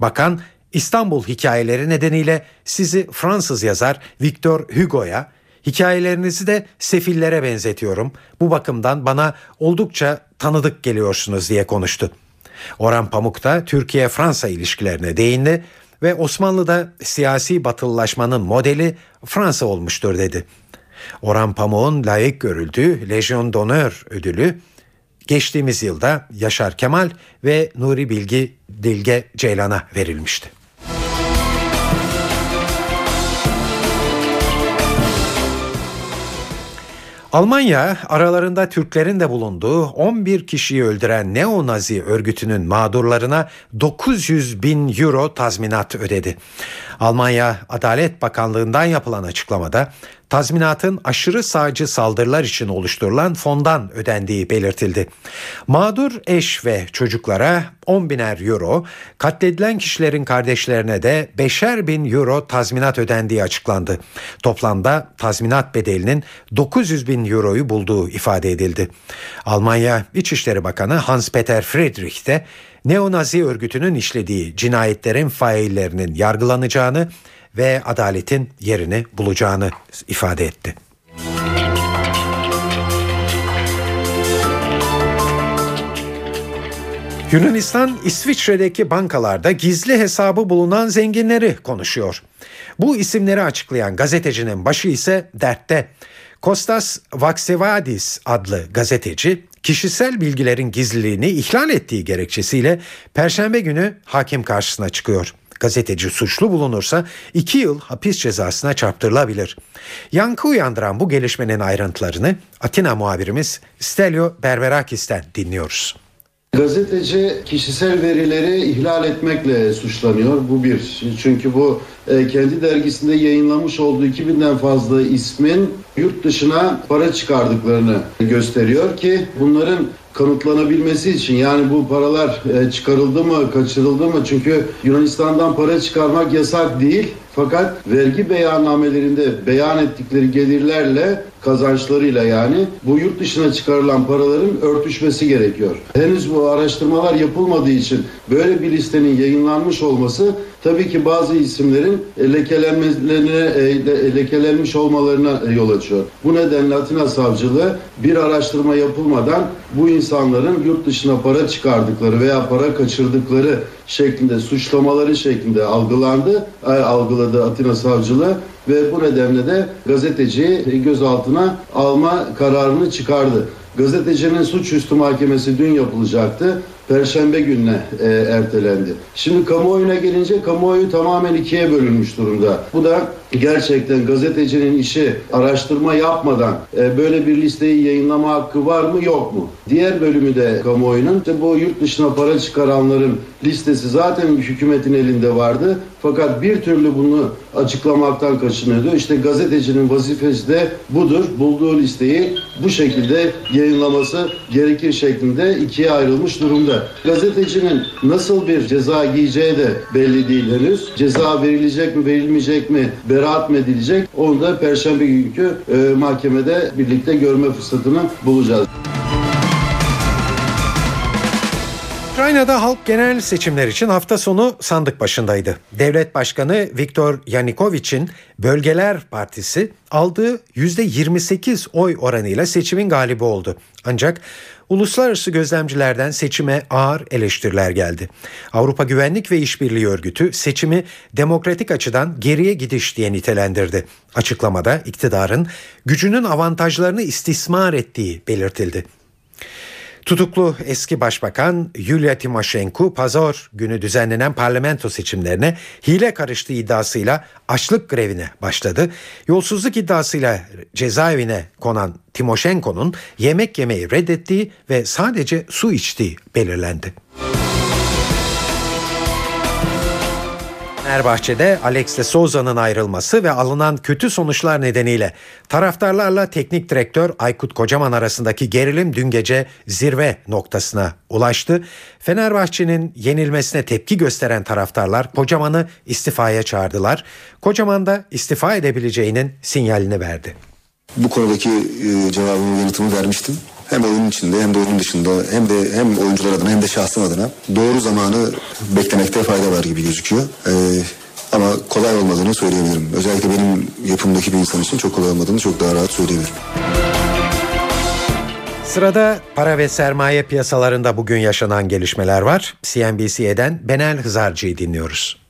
Bakan İstanbul hikayeleri nedeniyle sizi Fransız yazar Victor Hugo'ya, hikayelerinizi de sefillere benzetiyorum. Bu bakımdan bana oldukça tanıdık geliyorsunuz diye konuştu. Orhan Pamuk da Türkiye-Fransa ilişkilerine değindi ve Osmanlı'da siyasi batılılaşmanın modeli Fransa olmuştur dedi. Orhan Pamuk'un layık görüldüğü Legion d'Honneur ödülü geçtiğimiz yılda Yaşar Kemal ve Nuri Bilgi Dilge Ceylan'a verilmişti. Almanya aralarında Türklerin de bulunduğu 11 kişiyi öldüren neo-nazi örgütünün mağdurlarına 900 bin euro tazminat ödedi. Almanya Adalet Bakanlığı'ndan yapılan açıklamada tazminatın aşırı sağcı saldırılar için oluşturulan fondan ödendiği belirtildi. Mağdur eş ve çocuklara 10 biner euro, katledilen kişilerin kardeşlerine de 5'er bin euro tazminat ödendiği açıklandı. Toplamda tazminat bedelinin 900 bin euroyu bulduğu ifade edildi. Almanya İçişleri Bakanı Hans-Peter Friedrich de neonazi örgütünün işlediği cinayetlerin faillerinin yargılanacağını ve adaletin yerini bulacağını ifade etti. Yunanistan İsviçre'deki bankalarda gizli hesabı bulunan zenginleri konuşuyor. Bu isimleri açıklayan gazetecinin başı ise dertte. Kostas Vaksevadis adlı gazeteci kişisel bilgilerin gizliliğini ihlal ettiği gerekçesiyle perşembe günü hakim karşısına çıkıyor. Gazeteci suçlu bulunursa 2 yıl hapis cezasına çarptırılabilir. Yankı uyandıran bu gelişmenin ayrıntılarını Atina muhabirimiz Stelio Berberakis'ten dinliyoruz. Gazeteci kişisel verileri ihlal etmekle suçlanıyor. Bu bir. Çünkü bu e, kendi dergisinde yayınlamış olduğu 2000'den fazla ismin yurt dışına para çıkardıklarını gösteriyor ki bunların kanıtlanabilmesi için yani bu paralar e, çıkarıldı mı, kaçırıldı mı? Çünkü Yunanistan'dan para çıkarmak yasak değil. Fakat vergi beyannamelerinde beyan ettikleri gelirlerle kazançlarıyla yani bu yurt dışına çıkarılan paraların örtüşmesi gerekiyor. Henüz bu araştırmalar yapılmadığı için böyle bir listenin yayınlanmış olması tabii ki bazı isimlerin lekelenmelerine, e, lekelenmiş olmalarına yol açıyor. Bu nedenle Atina Savcılığı bir araştırma yapılmadan bu insanların yurt dışına para çıkardıkları veya para kaçırdıkları şeklinde suçlamaları şeklinde algılandı, algıladı Atina Savcılığı ve bu nedenle de gazeteciyi gözaltına alma kararını çıkardı. Gazetecinin suçüstü mahkemesi dün yapılacaktı. Perşembe gününe e, ertelendi. Şimdi kamuoyuna gelince kamuoyu tamamen ikiye bölünmüş durumda. Bu da gerçekten gazetecinin işi araştırma yapmadan e, böyle bir listeyi yayınlama hakkı var mı yok mu? Diğer bölümü de kamuoyunun işte bu yurt dışına para çıkaranların listesi zaten hükümetin elinde vardı. Fakat bir türlü bunu açıklamaktan kaçınıyordu. İşte gazetecinin vazifesi de budur. Bulduğu listeyi bu şekilde yayınlaması gerekir şeklinde ikiye ayrılmış durumda. Gazetecinin nasıl bir ceza giyeceği de belli değil henüz. Ceza verilecek mi verilmeyecek mi beraat mı edilecek onu da Perşembe günkü e, mahkemede birlikte görme fırsatını bulacağız. Ukrayna'da halk genel seçimler için hafta sonu sandık başındaydı. Devlet Başkanı Viktor Yanukovych'in Bölgeler Partisi aldığı %28 oy oranıyla seçimin galibi oldu. Ancak uluslararası gözlemcilerden seçime ağır eleştiriler geldi. Avrupa Güvenlik ve İşbirliği Örgütü seçimi demokratik açıdan geriye gidiş diye nitelendirdi. Açıklamada iktidarın gücünün avantajlarını istismar ettiği belirtildi. Tutuklu eski başbakan Yulia Timoshenko pazar günü düzenlenen parlamento seçimlerine hile karıştığı iddiasıyla açlık grevine başladı. Yolsuzluk iddiasıyla cezaevine konan Timoshenko'nun yemek yemeyi reddettiği ve sadece su içtiği belirlendi. Fenerbahçe'de Alex de Souza'nın ayrılması ve alınan kötü sonuçlar nedeniyle taraftarlarla teknik direktör Aykut Kocaman arasındaki gerilim dün gece zirve noktasına ulaştı. Fenerbahçe'nin yenilmesine tepki gösteren taraftarlar Kocaman'ı istifaya çağırdılar. Kocaman da istifa edebileceğinin sinyalini verdi. Bu konudaki e, cevabımı yanıtımı vermiştim hem oyunun içinde hem de oyunun dışında hem de hem oyuncular adına hem de şahsım adına doğru zamanı beklemekte fayda var gibi gözüküyor. Ee, ama kolay olmadığını söyleyebilirim. Özellikle benim yapımdaki bir insan için çok kolay olmadığını çok daha rahat söyleyebilirim. Sırada para ve sermaye piyasalarında bugün yaşanan gelişmeler var. CNBC'den Benel Hızarcı'yı dinliyoruz.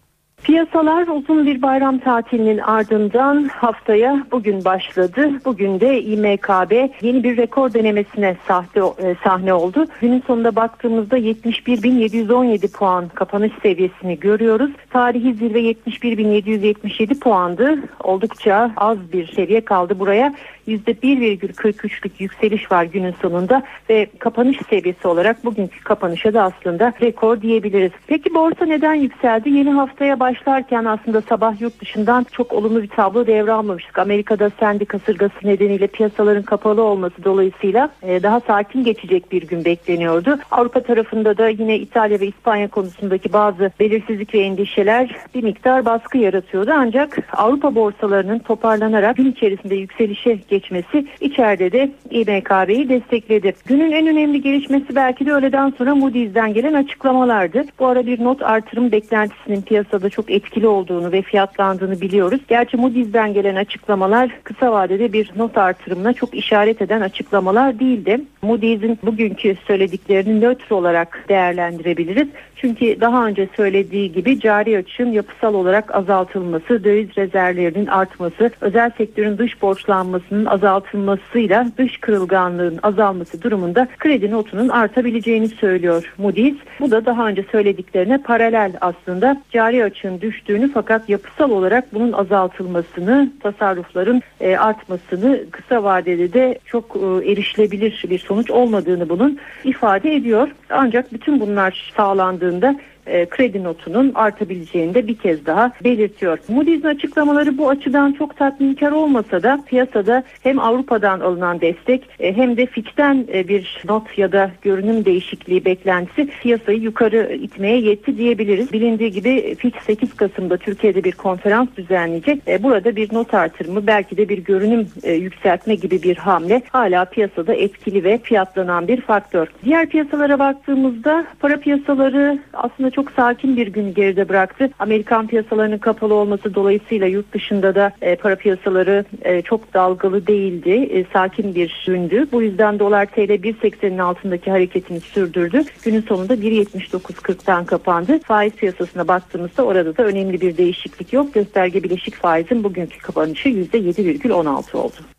Piyasalar uzun bir bayram tatilinin ardından haftaya bugün başladı. Bugün de İMKB yeni bir rekor denemesine sahte, e, sahne oldu. Günün sonunda baktığımızda 71.717 puan kapanış seviyesini görüyoruz. Tarihi zirve 71.777 puandı. Oldukça az bir seviye kaldı buraya. %1,43'lük yükseliş var günün sonunda ve kapanış seviyesi olarak bugünkü kapanışa da aslında rekor diyebiliriz. Peki borsa neden yükseldi? Yeni haftaya başlarken aslında sabah yurt dışından çok olumlu bir tablo devralmamıştık. Amerika'da sendi kasırgası nedeniyle piyasaların kapalı olması dolayısıyla e, daha sakin geçecek bir gün bekleniyordu. Avrupa tarafında da yine İtalya ve İspanya konusundaki bazı belirsizlik ve endişeler bir miktar baskı yaratıyordu. Ancak Avrupa borsalarının toparlanarak gün içerisinde yükselişe geçmesi içeride de İMKB'yi destekledi. Günün en önemli gelişmesi belki de öğleden sonra Moody's'den gelen açıklamalardı. Bu ara bir not artırım beklentisinin piyasada çok etkili olduğunu ve fiyatlandığını biliyoruz. Gerçi Moody's'den gelen açıklamalar kısa vadede bir not artırımına çok işaret eden açıklamalar değildi. Moody's'in bugünkü söylediklerini nötr olarak değerlendirebiliriz. Çünkü daha önce söylediği gibi cari açığın yapısal olarak azaltılması, döviz rezervlerinin artması, özel sektörün dış borçlanmasının azaltılmasıyla dış kırılganlığın azalması durumunda kredi notunun artabileceğini söylüyor Moody's. Bu da daha önce söylediklerine paralel aslında cari açığın zaten düştüğünü fakat yapısal olarak bunun azaltılmasını, tasarrufların e, artmasını kısa vadede de çok e, erişilebilir bir sonuç olmadığını bunun ifade ediyor. Ancak bütün bunlar sağlandığında e, kredi notunun artabileceğini de bir kez daha belirtiyor. Moody's'in açıklamaları bu açıdan çok tatminkar olmasa da piyasada hem Avrupa'dan alınan destek e, hem de Fitch'ten e, bir not ya da görünüm değişikliği beklentisi piyasayı yukarı itmeye yetti diyebiliriz. Bilindiği gibi Fitch 8 Kasım'da Türkiye'de bir konferans düzenleyecek. Burada bir not artırımı belki de bir görünüm yükseltme gibi bir hamle hala piyasada etkili ve fiyatlanan bir faktör. Diğer piyasalara baktığımızda para piyasaları aslında çok sakin bir gün geride bıraktı. Amerikan piyasalarının kapalı olması dolayısıyla yurt dışında da e, para piyasaları e, çok dalgalı değildi. E, sakin bir gündü. Bu yüzden dolar TL 1.80'in altındaki hareketini sürdürdü. Günün sonunda 1.79.40'tan kapandı. Faiz piyasasına baktığımızda orada da önemli bir değişiklik yok. Gösterge bileşik faizin bugünkü kapanışı %7,16 oldu.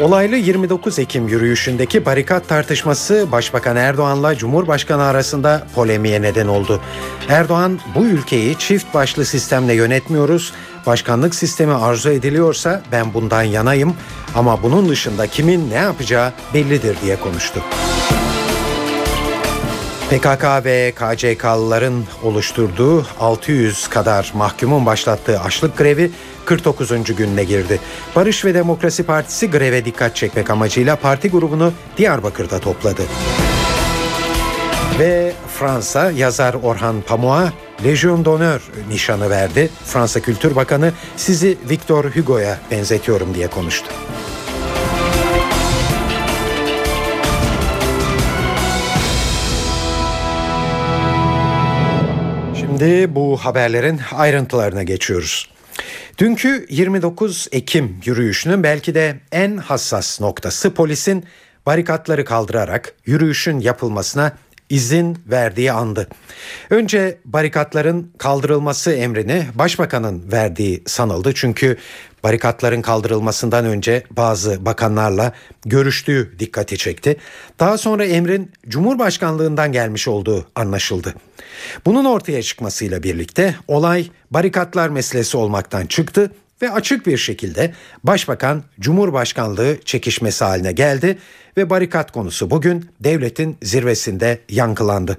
Olaylı 29 Ekim yürüyüşündeki barikat tartışması Başbakan Erdoğan'la Cumhurbaşkanı arasında polemiğe neden oldu. Erdoğan bu ülkeyi çift başlı sistemle yönetmiyoruz. Başkanlık sistemi arzu ediliyorsa ben bundan yanayım ama bunun dışında kimin ne yapacağı bellidir diye konuştu. PKK ve KCK'lıların oluşturduğu 600 kadar mahkumun başlattığı açlık grevi 49. gününe girdi. Barış ve Demokrasi Partisi greve dikkat çekmek amacıyla parti grubunu Diyarbakır'da topladı. Ve Fransa yazar Orhan Pamuk'a Legion d'honneur nişanı verdi. Fransa Kültür Bakanı sizi Victor Hugo'ya benzetiyorum diye konuştu. Şimdi bu haberlerin ayrıntılarına geçiyoruz. Dünkü 29 Ekim yürüyüşünün belki de en hassas noktası polisin barikatları kaldırarak yürüyüşün yapılmasına izin verdiği andı. Önce barikatların kaldırılması emrini başbakanın verdiği sanıldı. Çünkü barikatların kaldırılmasından önce bazı bakanlarla görüştüğü dikkati çekti. Daha sonra emrin Cumhurbaşkanlığından gelmiş olduğu anlaşıldı. Bunun ortaya çıkmasıyla birlikte olay barikatlar meselesi olmaktan çıktı ve açık bir şekilde Başbakan Cumhurbaşkanlığı çekişmesi haline geldi ve barikat konusu bugün devletin zirvesinde yankılandı.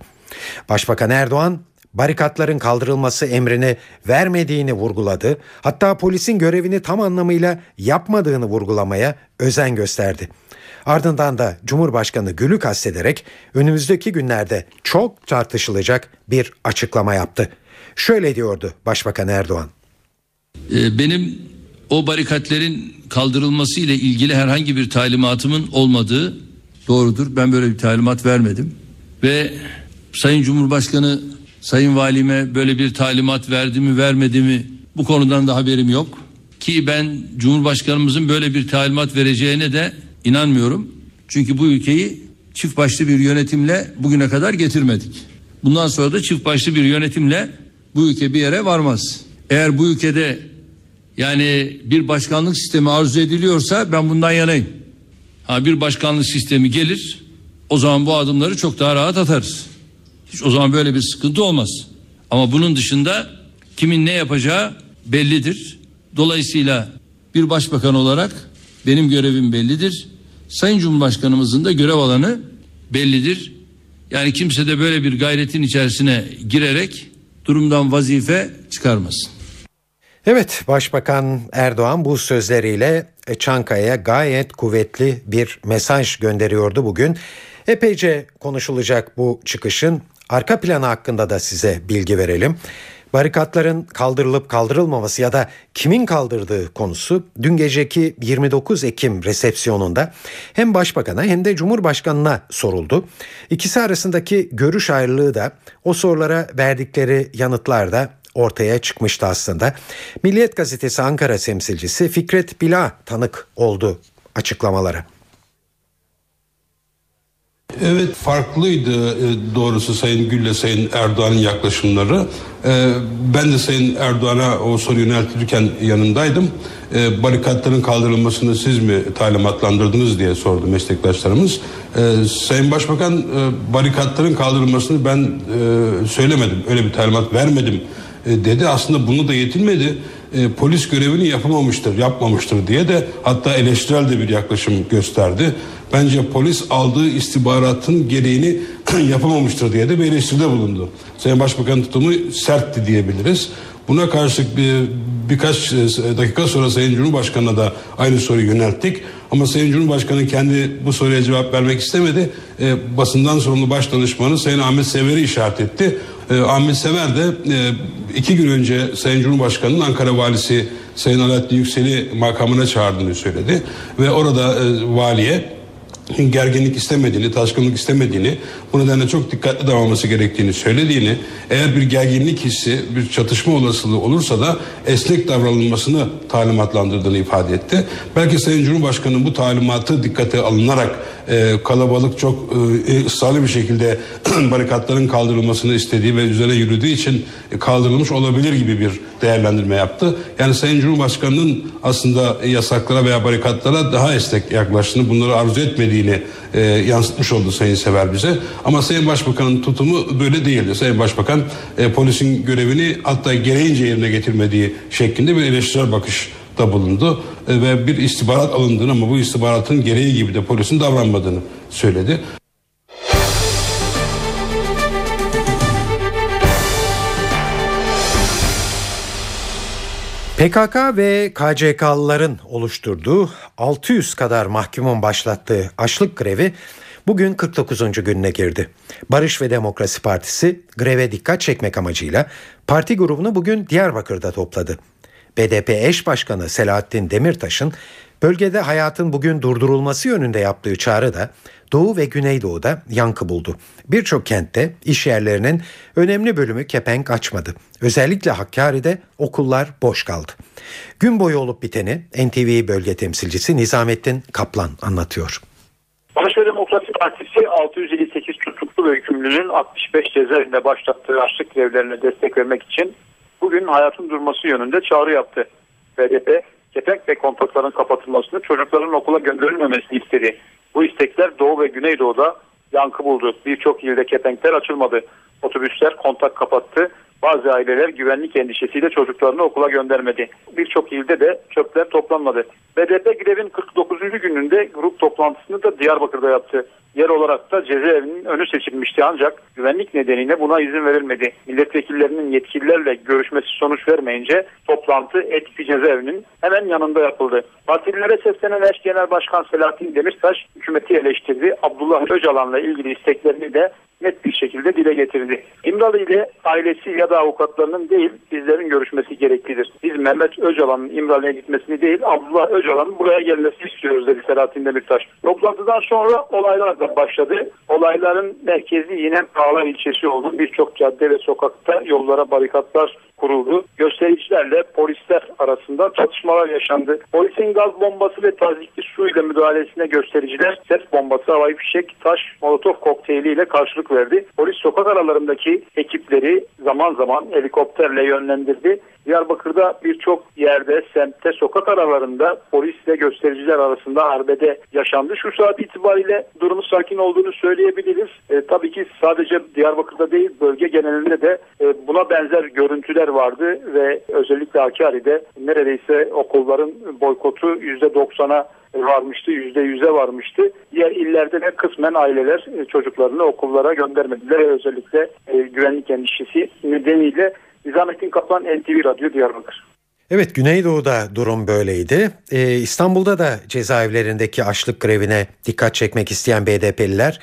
Başbakan Erdoğan barikatların kaldırılması emrini vermediğini vurguladı. Hatta polisin görevini tam anlamıyla yapmadığını vurgulamaya özen gösterdi. Ardından da Cumhurbaşkanı Gül'ü kastederek önümüzdeki günlerde çok tartışılacak bir açıklama yaptı. Şöyle diyordu Başbakan Erdoğan. Ee, benim o barikatlerin kaldırılması ile ilgili herhangi bir talimatımın olmadığı doğrudur. Ben böyle bir talimat vermedim. Ve Sayın Cumhurbaşkanı Sayın Valime böyle bir talimat verdi mi vermedi mi bu konudan da haberim yok. Ki ben Cumhurbaşkanımızın böyle bir talimat vereceğine de inanmıyorum. Çünkü bu ülkeyi çift başlı bir yönetimle bugüne kadar getirmedik. Bundan sonra da çift başlı bir yönetimle bu ülke bir yere varmaz. Eğer bu ülkede yani bir başkanlık sistemi arzu ediliyorsa ben bundan yanayım. Ha bir başkanlık sistemi gelir o zaman bu adımları çok daha rahat atarız. Hiç o zaman böyle bir sıkıntı olmaz. Ama bunun dışında kimin ne yapacağı bellidir. Dolayısıyla bir başbakan olarak benim görevim bellidir. Sayın Cumhurbaşkanımızın da görev alanı bellidir. Yani kimse de böyle bir gayretin içerisine girerek durumdan vazife çıkarmasın. Evet Başbakan Erdoğan bu sözleriyle Çankaya'ya gayet kuvvetli bir mesaj gönderiyordu bugün. Epeyce konuşulacak bu çıkışın arka planı hakkında da size bilgi verelim. Barikatların kaldırılıp kaldırılmaması ya da kimin kaldırdığı konusu dün geceki 29 Ekim resepsiyonunda hem başbakana hem de cumhurbaşkanına soruldu. İkisi arasındaki görüş ayrılığı da o sorulara verdikleri yanıtlarda ortaya çıkmıştı aslında. Milliyet Gazetesi Ankara temsilcisi Fikret Bila tanık oldu açıklamalara. Evet farklıydı e, doğrusu Sayın Gül'le Sayın Erdoğan'ın yaklaşımları. E, ben de Sayın Erdoğan'a o soru yöneltirken yanındaydım. E, barikatların kaldırılmasını siz mi talimatlandırdınız diye sordu meslektaşlarımız. Sayın Başbakan barikatların kaldırılmasını ben söylemedim. Öyle bir talimat vermedim dedi. Aslında bunu da yetinmedi. Polis görevini yapamamıştır, yapmamıştır diye de hatta eleştirel de bir yaklaşım gösterdi. Bence polis aldığı istihbaratın gereğini yapamamıştır diye de bir eleştiride bulundu. Sayın Başbakan tutumu sertti diyebiliriz. Buna karşılık bir, birkaç e, dakika sonra Sayın Cumhurbaşkanı'na da aynı soruyu yönelttik. Ama Sayın Cumhurbaşkanı kendi bu soruya cevap vermek istemedi. E, basından sorumlu baş danışmanı Sayın Ahmet Sever'i işaret etti. E, Ahmet Sever de e, iki gün önce Sayın Cumhurbaşkanı'nın Ankara Valisi Sayın Alaaddin Yüksel'i makamına çağırdığını söyledi. Ve orada e, valiye gerginlik istemediğini, taşkınlık istemediğini, bu nedenle çok dikkatli davranması gerektiğini söylediğini, eğer bir gerginlik hissi, bir çatışma olasılığı olursa da esnek davranılmasını talimatlandırdığını ifade etti. Belki Sayın Cumhurbaşkanı'nın bu talimatı dikkate alınarak e, kalabalık çok e, ısrarlı bir şekilde barikatların kaldırılmasını istediği ve üzerine yürüdüğü için kaldırılmış olabilir gibi bir değerlendirme yaptı. Yani Sayın Cumhurbaşkanı'nın aslında yasaklara veya barikatlara daha esnek yaklaştığını, bunları arzu etmediğini e, yansıtmış oldu Sayın Sever bize. Ama Sayın Başbakan'ın tutumu böyle değildi. Sayın Başbakan e, polisin görevini hatta gereğince yerine getirmediği şeklinde bir eleştirel bakış da bulundu e, ve bir istihbarat alındığını ama bu istihbaratın gereği gibi de polisin davranmadığını söyledi. PKK ve KCK'lıların oluşturduğu 600 kadar mahkumun başlattığı açlık grevi bugün 49. gününe girdi. Barış ve Demokrasi Partisi greve dikkat çekmek amacıyla parti grubunu bugün Diyarbakır'da topladı. BDP eş başkanı Selahattin Demirtaş'ın bölgede hayatın bugün durdurulması yönünde yaptığı çağrı da Doğu ve Güneydoğu'da yankı buldu. Birçok kentte iş yerlerinin önemli bölümü kepenk açmadı. Özellikle Hakkari'de okullar boş kaldı. Gün boyu olup biteni NTV bölge temsilcisi Nizamettin Kaplan anlatıyor. Barış Demokrasi Partisi 658 tutuklu ve hükümlünün 65 cezaevinde başlattığı açlık grevlerine destek vermek için bugün hayatın durması yönünde çağrı yaptı. BDP, kepenk ve kontakların kapatılmasını çocukların okula gönderilmemesini istedi. Bu istekler Doğu ve Güneydoğu'da yankı buldu. Birçok ilde kepenkler açılmadı. Otobüsler kontak kapattı. Bazı aileler güvenlik endişesiyle çocuklarını okula göndermedi. Birçok ilde de çöpler toplanmadı. BDP grevin 49. gününde grup toplantısını da Diyarbakır'da yaptı. Yer olarak da cezaevinin önü seçilmişti ancak güvenlik nedeniyle buna izin verilmedi. Milletvekillerinin yetkililerle görüşmesi sonuç vermeyince toplantı Etki cezaevinin hemen yanında yapıldı. Partililere seslenen eş genel başkan Selahattin Demirtaş hükümeti eleştirdi. Abdullah Öcalan'la ilgili isteklerini de net bir şekilde dile getirdi. İmralı ile ailesi ya da avukatlarının değil bizlerin görüşmesi gereklidir. Biz Mehmet Öcalan'ın İmralı'ya gitmesini değil Abdullah Öcalan'ın buraya gelmesini istiyoruz dedi Selahattin Demirtaş. Toplantıdan sonra olaylar da başladı. Olayların merkezi yine Ağlar ilçesi oldu. Birçok cadde ve sokakta yollara barikatlar kuruldu. Göstericilerle polisler arasında çatışmalar yaşandı. Polisin gaz bombası ve tazikli su ile müdahalesine göstericiler ses bombası, havai fişek, taş, molotof kokteyli ile karşılık verdi. Polis sokak aralarındaki ekipleri zaman zaman helikopterle yönlendirdi. Diyarbakır'da birçok yerde, semtte, sokak aralarında polisle göstericiler arasında arbede yaşandı. Şu saat itibariyle durumu sakin olduğunu söyleyebiliriz. E, tabii ki sadece Diyarbakır'da değil bölge genelinde de e, buna benzer görüntüler vardı ve özellikle Hakkari'de neredeyse okulların boykotu %90'a varmıştı, %100'e varmıştı. Diğer illerde de kısmen aileler e, çocuklarını okullara göndermediler ve özellikle e, güvenlik endişesi nedeniyle Nizamettin Kaplan NTV Radyo Diyarbakır. Evet Güneydoğu'da durum böyleydi. Ee, İstanbul'da da cezaevlerindeki açlık grevine dikkat çekmek isteyen BDP'liler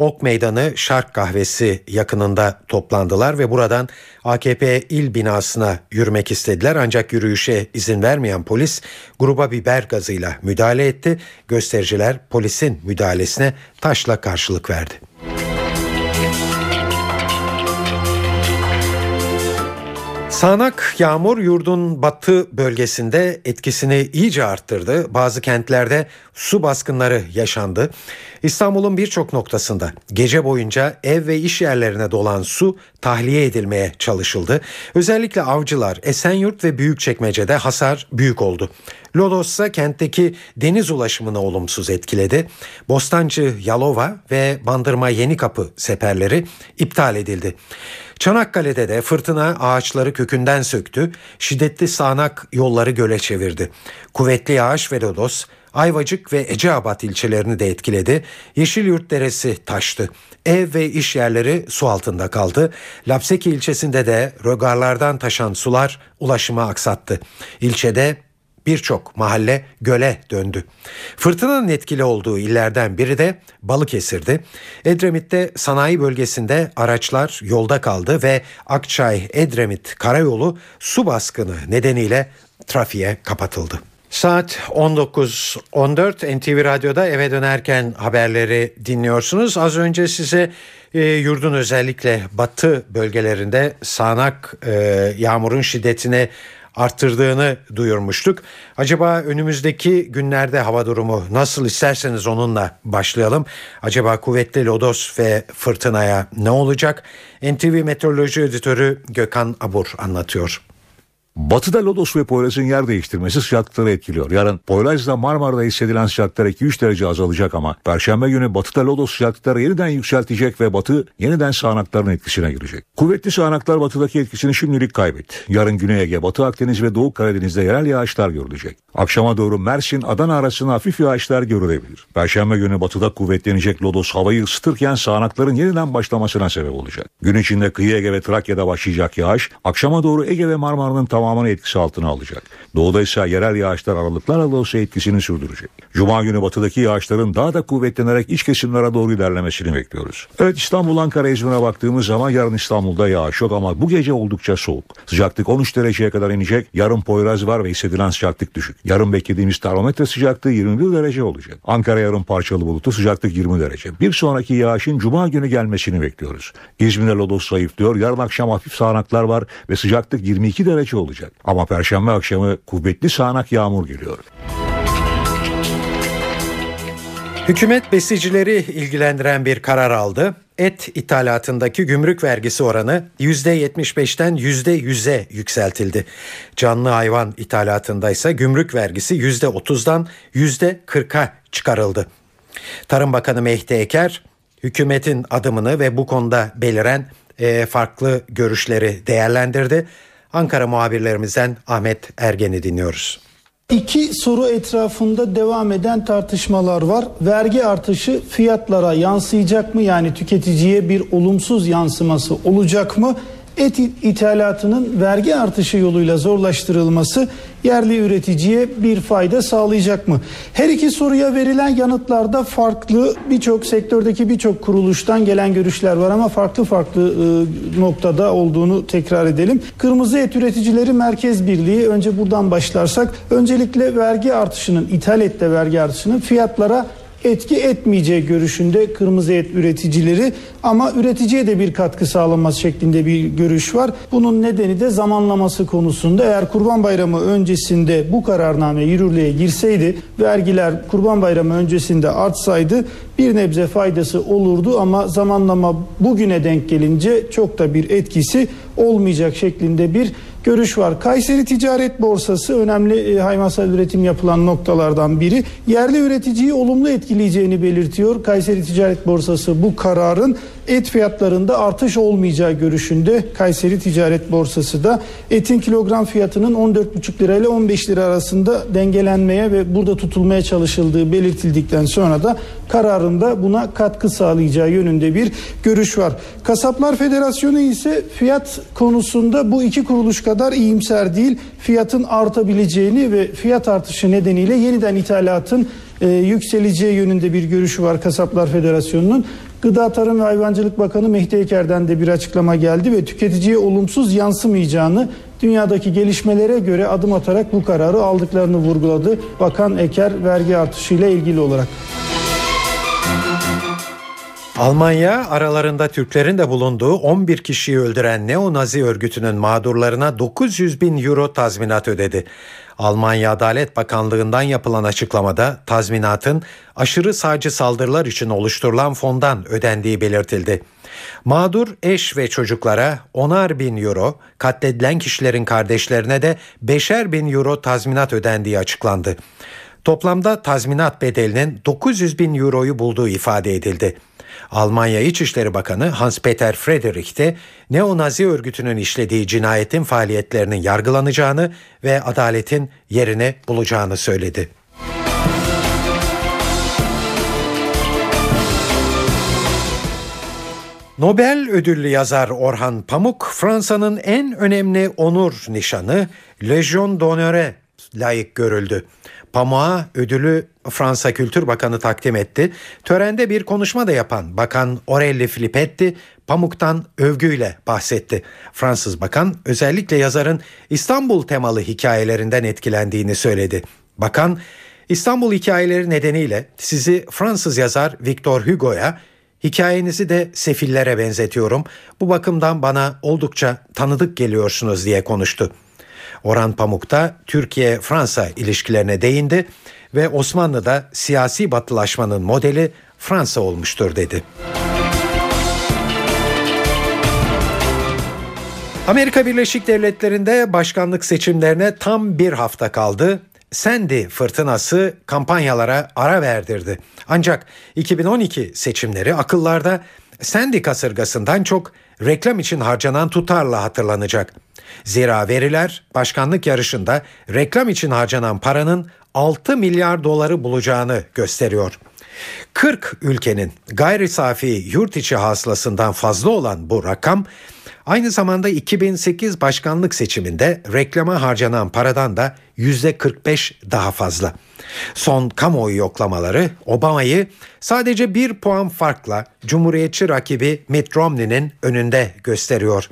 Ok Meydanı Şark Kahvesi yakınında toplandılar ve buradan AKP il binasına yürümek istediler. Ancak yürüyüşe izin vermeyen polis gruba biber gazıyla müdahale etti. Göstericiler polisin müdahalesine taşla karşılık verdi. Sağanak yağmur yurdun batı bölgesinde etkisini iyice arttırdı. Bazı kentlerde su baskınları yaşandı. İstanbul'un birçok noktasında gece boyunca ev ve iş yerlerine dolan su tahliye edilmeye çalışıldı. Özellikle avcılar, Esenyurt ve Büyükçekmece'de hasar büyük oldu. Lodos ise kentteki deniz ulaşımını olumsuz etkiledi. Bostancı, Yalova ve Bandırma Yenikapı seferleri iptal edildi. Çanakkale'de de fırtına ağaçları kökünden söktü, şiddetli sağanak yolları göle çevirdi. Kuvvetli yağış ve lodos Ayvacık ve Eceabat ilçelerini de etkiledi. Yeşilyurt Deresi taştı. Ev ve iş yerleri su altında kaldı. Lapseki ilçesinde de rögarlardan taşan sular ulaşımı aksattı. İlçede birçok mahalle göle döndü. Fırtınanın etkili olduğu illerden biri de Balıkesir'di. Edremit'te sanayi bölgesinde araçlar yolda kaldı ve Akçay-Edremit karayolu su baskını nedeniyle trafiğe kapatıldı. Saat 19.14 NTV Radyo'da eve dönerken haberleri dinliyorsunuz. Az önce size e, yurdun özellikle batı bölgelerinde sağanak e, yağmurun şiddetini arttırdığını duyurmuştuk. Acaba önümüzdeki günlerde hava durumu nasıl isterseniz onunla başlayalım. Acaba kuvvetli lodos ve fırtınaya ne olacak? NTV Meteoroloji Editörü Gökhan Abur anlatıyor. Batıda lodos ve Poyraz'ın yer değiştirmesi sıcaklıkları etkiliyor. Yarın Poyraz'da Marmara'da hissedilen sıcaklıklar 2-3 derece azalacak ama Perşembe günü batıda lodos sıcaklıkları yeniden yükseltecek ve batı yeniden sağanakların etkisine girecek. Kuvvetli sağanaklar batıdaki etkisini şimdilik kaybetti. Yarın Güney Ege, Batı Akdeniz ve Doğu Karadeniz'de yerel yağışlar görülecek. Akşama doğru Mersin, Adana arasında hafif yağışlar görülebilir. Perşembe günü batıda kuvvetlenecek lodos havayı ısıtırken sağanakların yeniden başlamasına sebep olacak. Gün içinde kıyı Ege ve Trakya'da başlayacak yağış, akşama doğru Ege ve Marmara'nın tamamını etkisi altına alacak. Doğuda ise yerel yağışlar aralıklarla olsa etkisini sürdürecek. Cuma günü batıdaki yağışların daha da kuvvetlenerek iç kesimlere doğru ilerlemesini bekliyoruz. Evet İstanbul Ankara İzmir'e baktığımız zaman yarın İstanbul'da yağış yok ama bu gece oldukça soğuk. Sıcaklık 13 dereceye kadar inecek. Yarın Poyraz var ve hissedilen sıcaklık düşük. Yarın beklediğimiz termometre sıcaklığı 21 derece olacak. Ankara yarın parçalı bulutlu sıcaklık 20 derece. Bir sonraki yağışın cuma günü gelmesini bekliyoruz. İzmir'de lodos zayıflıyor. Yarın akşam hafif sağanaklar var ve sıcaklık 22 derece olacak. Ama perşembe akşamı kuvvetli sağanak yağmur geliyor. Hükümet besicileri ilgilendiren bir karar aldı. Et ithalatındaki gümrük vergisi oranı %75'ten %100'e yükseltildi. Canlı hayvan ithalatında ise gümrük vergisi %30'dan %40'a çıkarıldı. Tarım Bakanı Mehdi Eker hükümetin adımını ve bu konuda beliren e, farklı görüşleri değerlendirdi. Ankara muhabirlerimizden Ahmet Ergen'i dinliyoruz. İki soru etrafında devam eden tartışmalar var. Vergi artışı fiyatlara yansıyacak mı? Yani tüketiciye bir olumsuz yansıması olacak mı? Et ithalatının vergi artışı yoluyla zorlaştırılması yerli üreticiye bir fayda sağlayacak mı? Her iki soruya verilen yanıtlarda farklı birçok sektördeki birçok kuruluştan gelen görüşler var ama farklı farklı e, noktada olduğunu tekrar edelim. Kırmızı Et Üreticileri Merkez Birliği önce buradan başlarsak öncelikle vergi artışının ithal ette vergi artışının fiyatlara etki etmeyeceği görüşünde kırmızı et üreticileri ama üreticiye de bir katkı sağlanması şeklinde bir görüş var. Bunun nedeni de zamanlaması konusunda eğer Kurban Bayramı öncesinde bu kararname yürürlüğe girseydi vergiler Kurban Bayramı öncesinde artsaydı bir nebze faydası olurdu ama zamanlama bugüne denk gelince çok da bir etkisi olmayacak şeklinde bir görüş var. Kayseri Ticaret Borsası önemli e, hayvansal üretim yapılan noktalardan biri. Yerli üreticiyi olumlu etkileyeceğini belirtiyor. Kayseri Ticaret Borsası bu kararın et fiyatlarında artış olmayacağı görüşünde Kayseri Ticaret Borsası da etin kilogram fiyatının 14,5 lira ile 15 lira arasında dengelenmeye ve burada tutulmaya çalışıldığı belirtildikten sonra da kararında buna katkı sağlayacağı yönünde bir görüş var. Kasaplar Federasyonu ise fiyat konusunda bu iki kuruluş kadar iyimser değil. Fiyatın artabileceğini ve fiyat artışı nedeniyle yeniden ithalatın e, yükseleceği yönünde bir görüşü var Kasaplar Federasyonu'nun. Gıda Tarım ve Hayvancılık Bakanı Mehdi Eker'den de bir açıklama geldi ve tüketiciye olumsuz yansımayacağını dünyadaki gelişmelere göre adım atarak bu kararı aldıklarını vurguladı. Bakan Eker vergi artışıyla ilgili olarak. Almanya aralarında Türklerin de bulunduğu 11 kişiyi öldüren neo-nazi örgütünün mağdurlarına 900 bin euro tazminat ödedi. Almanya Adalet Bakanlığı'ndan yapılan açıklamada tazminatın aşırı sağcı saldırılar için oluşturulan fondan ödendiği belirtildi. Mağdur eş ve çocuklara onar bin euro, katledilen kişilerin kardeşlerine de beşer bin euro tazminat ödendiği açıklandı. Toplamda tazminat bedelinin 900 bin euroyu bulduğu ifade edildi. Almanya İçişleri Bakanı Hans-Peter Friedrich de neo-nazi örgütünün işlediği cinayetin faaliyetlerinin yargılanacağını ve adaletin yerini bulacağını söyledi. Nobel ödüllü yazar Orhan Pamuk, Fransa'nın en önemli onur nişanı Legion d'Honneur'e layık görüldü. Pamuk'a ödülü Fransa Kültür Bakanı takdim etti. Törende bir konuşma da yapan Bakan Orelli Filippetti Pamuk'tan övgüyle bahsetti. Fransız bakan özellikle yazarın İstanbul temalı hikayelerinden etkilendiğini söyledi. Bakan İstanbul hikayeleri nedeniyle sizi Fransız yazar Victor Hugo'ya Hikayenizi de sefillere benzetiyorum. Bu bakımdan bana oldukça tanıdık geliyorsunuz diye konuştu. Orhan Pamuk da Türkiye-Fransa ilişkilerine değindi ve Osmanlı'da siyasi batılaşmanın modeli Fransa olmuştur dedi. Amerika Birleşik Devletleri'nde başkanlık seçimlerine tam bir hafta kaldı. Sandy fırtınası kampanyalara ara verdirdi. Ancak 2012 seçimleri akıllarda Sandy kasırgasından çok reklam için harcanan tutarla hatırlanacak. Zira veriler başkanlık yarışında reklam için harcanan paranın 6 milyar doları bulacağını gösteriyor. 40 ülkenin gayri safi yurt içi hasılasından fazla olan bu rakam aynı zamanda 2008 başkanlık seçiminde reklama harcanan paradan da %45 daha fazla. Son kamuoyu yoklamaları Obama'yı sadece bir puan farkla Cumhuriyetçi rakibi Mitt Romney'nin önünde gösteriyor.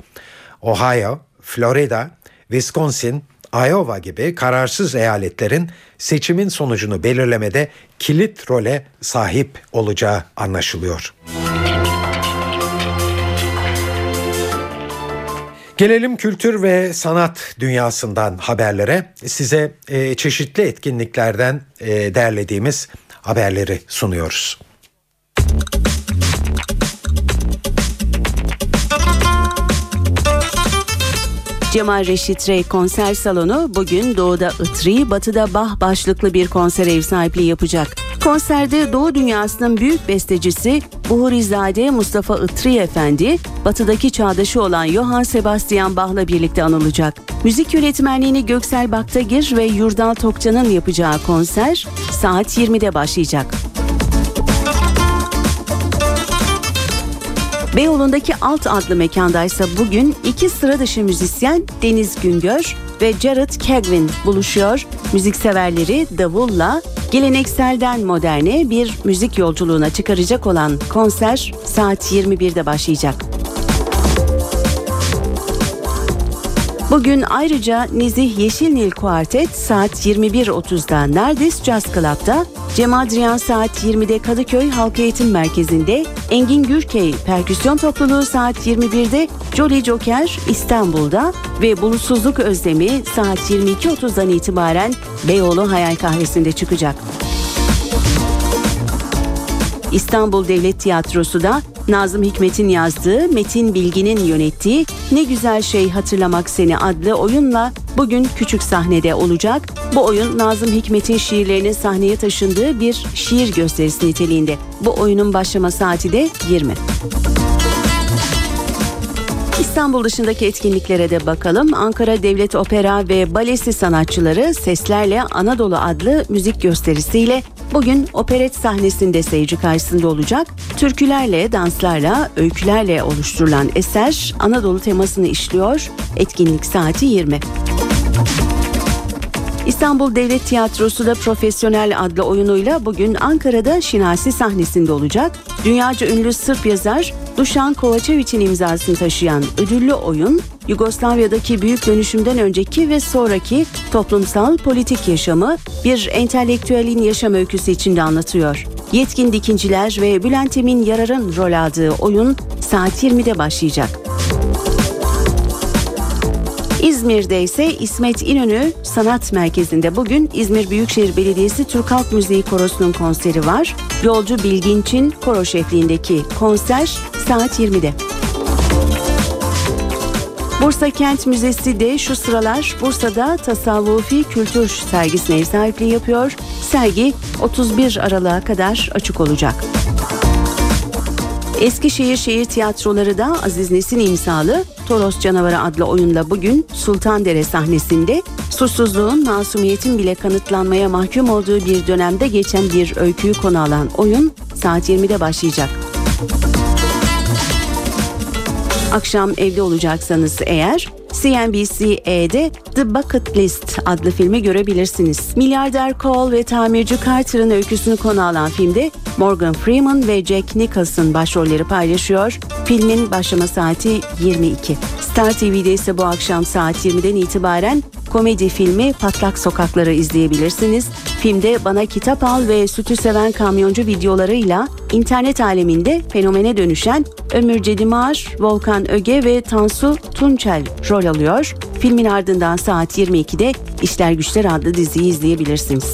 Ohio, Florida, Wisconsin, Iowa gibi kararsız eyaletlerin seçimin sonucunu belirlemede kilit role sahip olacağı anlaşılıyor. Gelelim kültür ve sanat dünyasından haberlere. Size e, çeşitli etkinliklerden e, derlediğimiz haberleri sunuyoruz. Cemal Reşit Rey konser salonu bugün Doğu'da Itri, Batı'da Bah başlıklı bir konser ev sahipliği yapacak. Konserde Doğu dünyasının büyük bestecisi Buhurizade Mustafa Itri Efendi, batıdaki çağdaşı olan Johann Sebastian Bach'la birlikte anılacak. Müzik yönetmenliğini Göksel Baktagir ve Yurdal Tokcan'ın yapacağı konser saat 20'de başlayacak. Beyoğlu'ndaki Alt adlı mekandaysa bugün iki sıra dışı müzisyen Deniz Güngör ve Jared Kegvin buluşuyor. Müzikseverleri davulla gelenekselden moderne bir müzik yolculuğuna çıkaracak olan konser saat 21'de başlayacak. Bugün ayrıca Nezih Yeşilnil Kuartet saat 21.30'da Nerdis Jazz Club'da, Cem Adrian saat 20'de Kadıköy Halk Eğitim Merkezi'nde, Engin Gürkey Perküsyon Topluluğu saat 21'de Jolly Joker İstanbul'da ve Bulutsuzluk Özlemi saat 22.30'dan itibaren Beyoğlu Hayal Kahvesi'nde çıkacak. İstanbul Devlet Tiyatrosu da Nazım Hikmet'in yazdığı, Metin Bilgin'in yönettiği Ne Güzel Şey Hatırlamak Seni adlı oyunla bugün küçük sahnede olacak. Bu oyun Nazım Hikmet'in şiirlerinin sahneye taşındığı bir şiir gösterisi niteliğinde. Bu oyunun başlama saati de 20. İstanbul dışındaki etkinliklere de bakalım. Ankara Devlet Opera ve Balesi sanatçıları Seslerle Anadolu adlı müzik gösterisiyle bugün operet sahnesinde seyirci karşısında olacak. Türkülerle, danslarla, öykülerle oluşturulan eser Anadolu temasını işliyor. Etkinlik saati 20. İstanbul Devlet Tiyatrosu da Profesyonel adlı oyunuyla bugün Ankara'da Şinasi sahnesinde olacak. Dünyaca ünlü Sırp yazar Dušan Kovačević'in imzasını taşıyan ödüllü oyun, Yugoslavya'daki büyük dönüşümden önceki ve sonraki toplumsal politik yaşamı bir entelektüelin yaşam öyküsü içinde anlatıyor. Yetkin Dikinciler ve Bülent Emin Yarar'ın rol aldığı oyun saat 20'de başlayacak. İzmir'de ise İsmet İnönü Sanat Merkezi'nde bugün İzmir Büyükşehir Belediyesi Türk Halk Müziği Korosu'nun konseri var. Yolcu Bilginç'in koro şefliğindeki konser saat 20'de. Bursa Kent Müzesi de şu sıralar Bursa'da tasavvufi kültür sergisine ev sahipliği yapıyor. Sergi 31 Aralık'a kadar açık olacak. Eskişehir Şehir Tiyatroları da Aziz Nesin imzalı Toros Canavarı adlı oyunla bugün Sultandere sahnesinde suçsuzluğun masumiyetin bile kanıtlanmaya mahkum olduğu bir dönemde geçen bir öyküyü konu alan oyun saat 20'de başlayacak. Akşam evde olacaksanız eğer CNBC'de The Bucket List adlı filmi görebilirsiniz. Milyarder Cole ve tamirci Carter'ın öyküsünü konu alan filmde Morgan Freeman ve Jack Nicholson başrolleri paylaşıyor. Filmin başlama saati 22. Star TV'de ise bu akşam saat 20'den itibaren komedi filmi Patlak Sokakları izleyebilirsiniz. Filmde Bana Kitap Al ve Sütü Seven Kamyoncu videolarıyla internet aleminde fenomene dönüşen Ömür Cedimar, Volkan Öge ve Tansu Tunçel rol alıyor. Filmin ardından saat 22'de İşler Güçler adlı diziyi izleyebilirsiniz.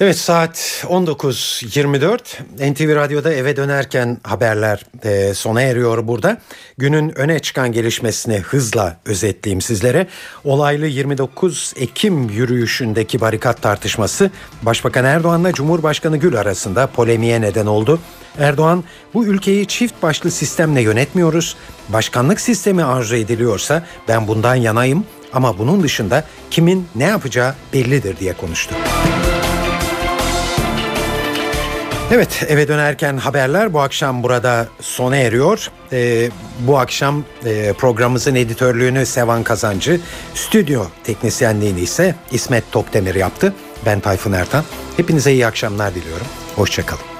Evet saat 19.24 NTV Radyo'da eve dönerken haberler e, sona eriyor burada. Günün öne çıkan gelişmesini hızla özetleyeyim sizlere. Olaylı 29 Ekim yürüyüşündeki barikat tartışması Başbakan Erdoğan'la Cumhurbaşkanı Gül arasında polemiğe neden oldu. Erdoğan bu ülkeyi çift başlı sistemle yönetmiyoruz. Başkanlık sistemi arzu ediliyorsa ben bundan yanayım ama bunun dışında kimin ne yapacağı bellidir diye konuştu. Evet eve dönerken haberler bu akşam burada sona eriyor. Ee, bu akşam e, programımızın editörlüğünü Sevan Kazancı, stüdyo teknisyenliğini ise İsmet Topdemir yaptı. Ben Tayfun Ertan. Hepinize iyi akşamlar diliyorum. Hoşçakalın.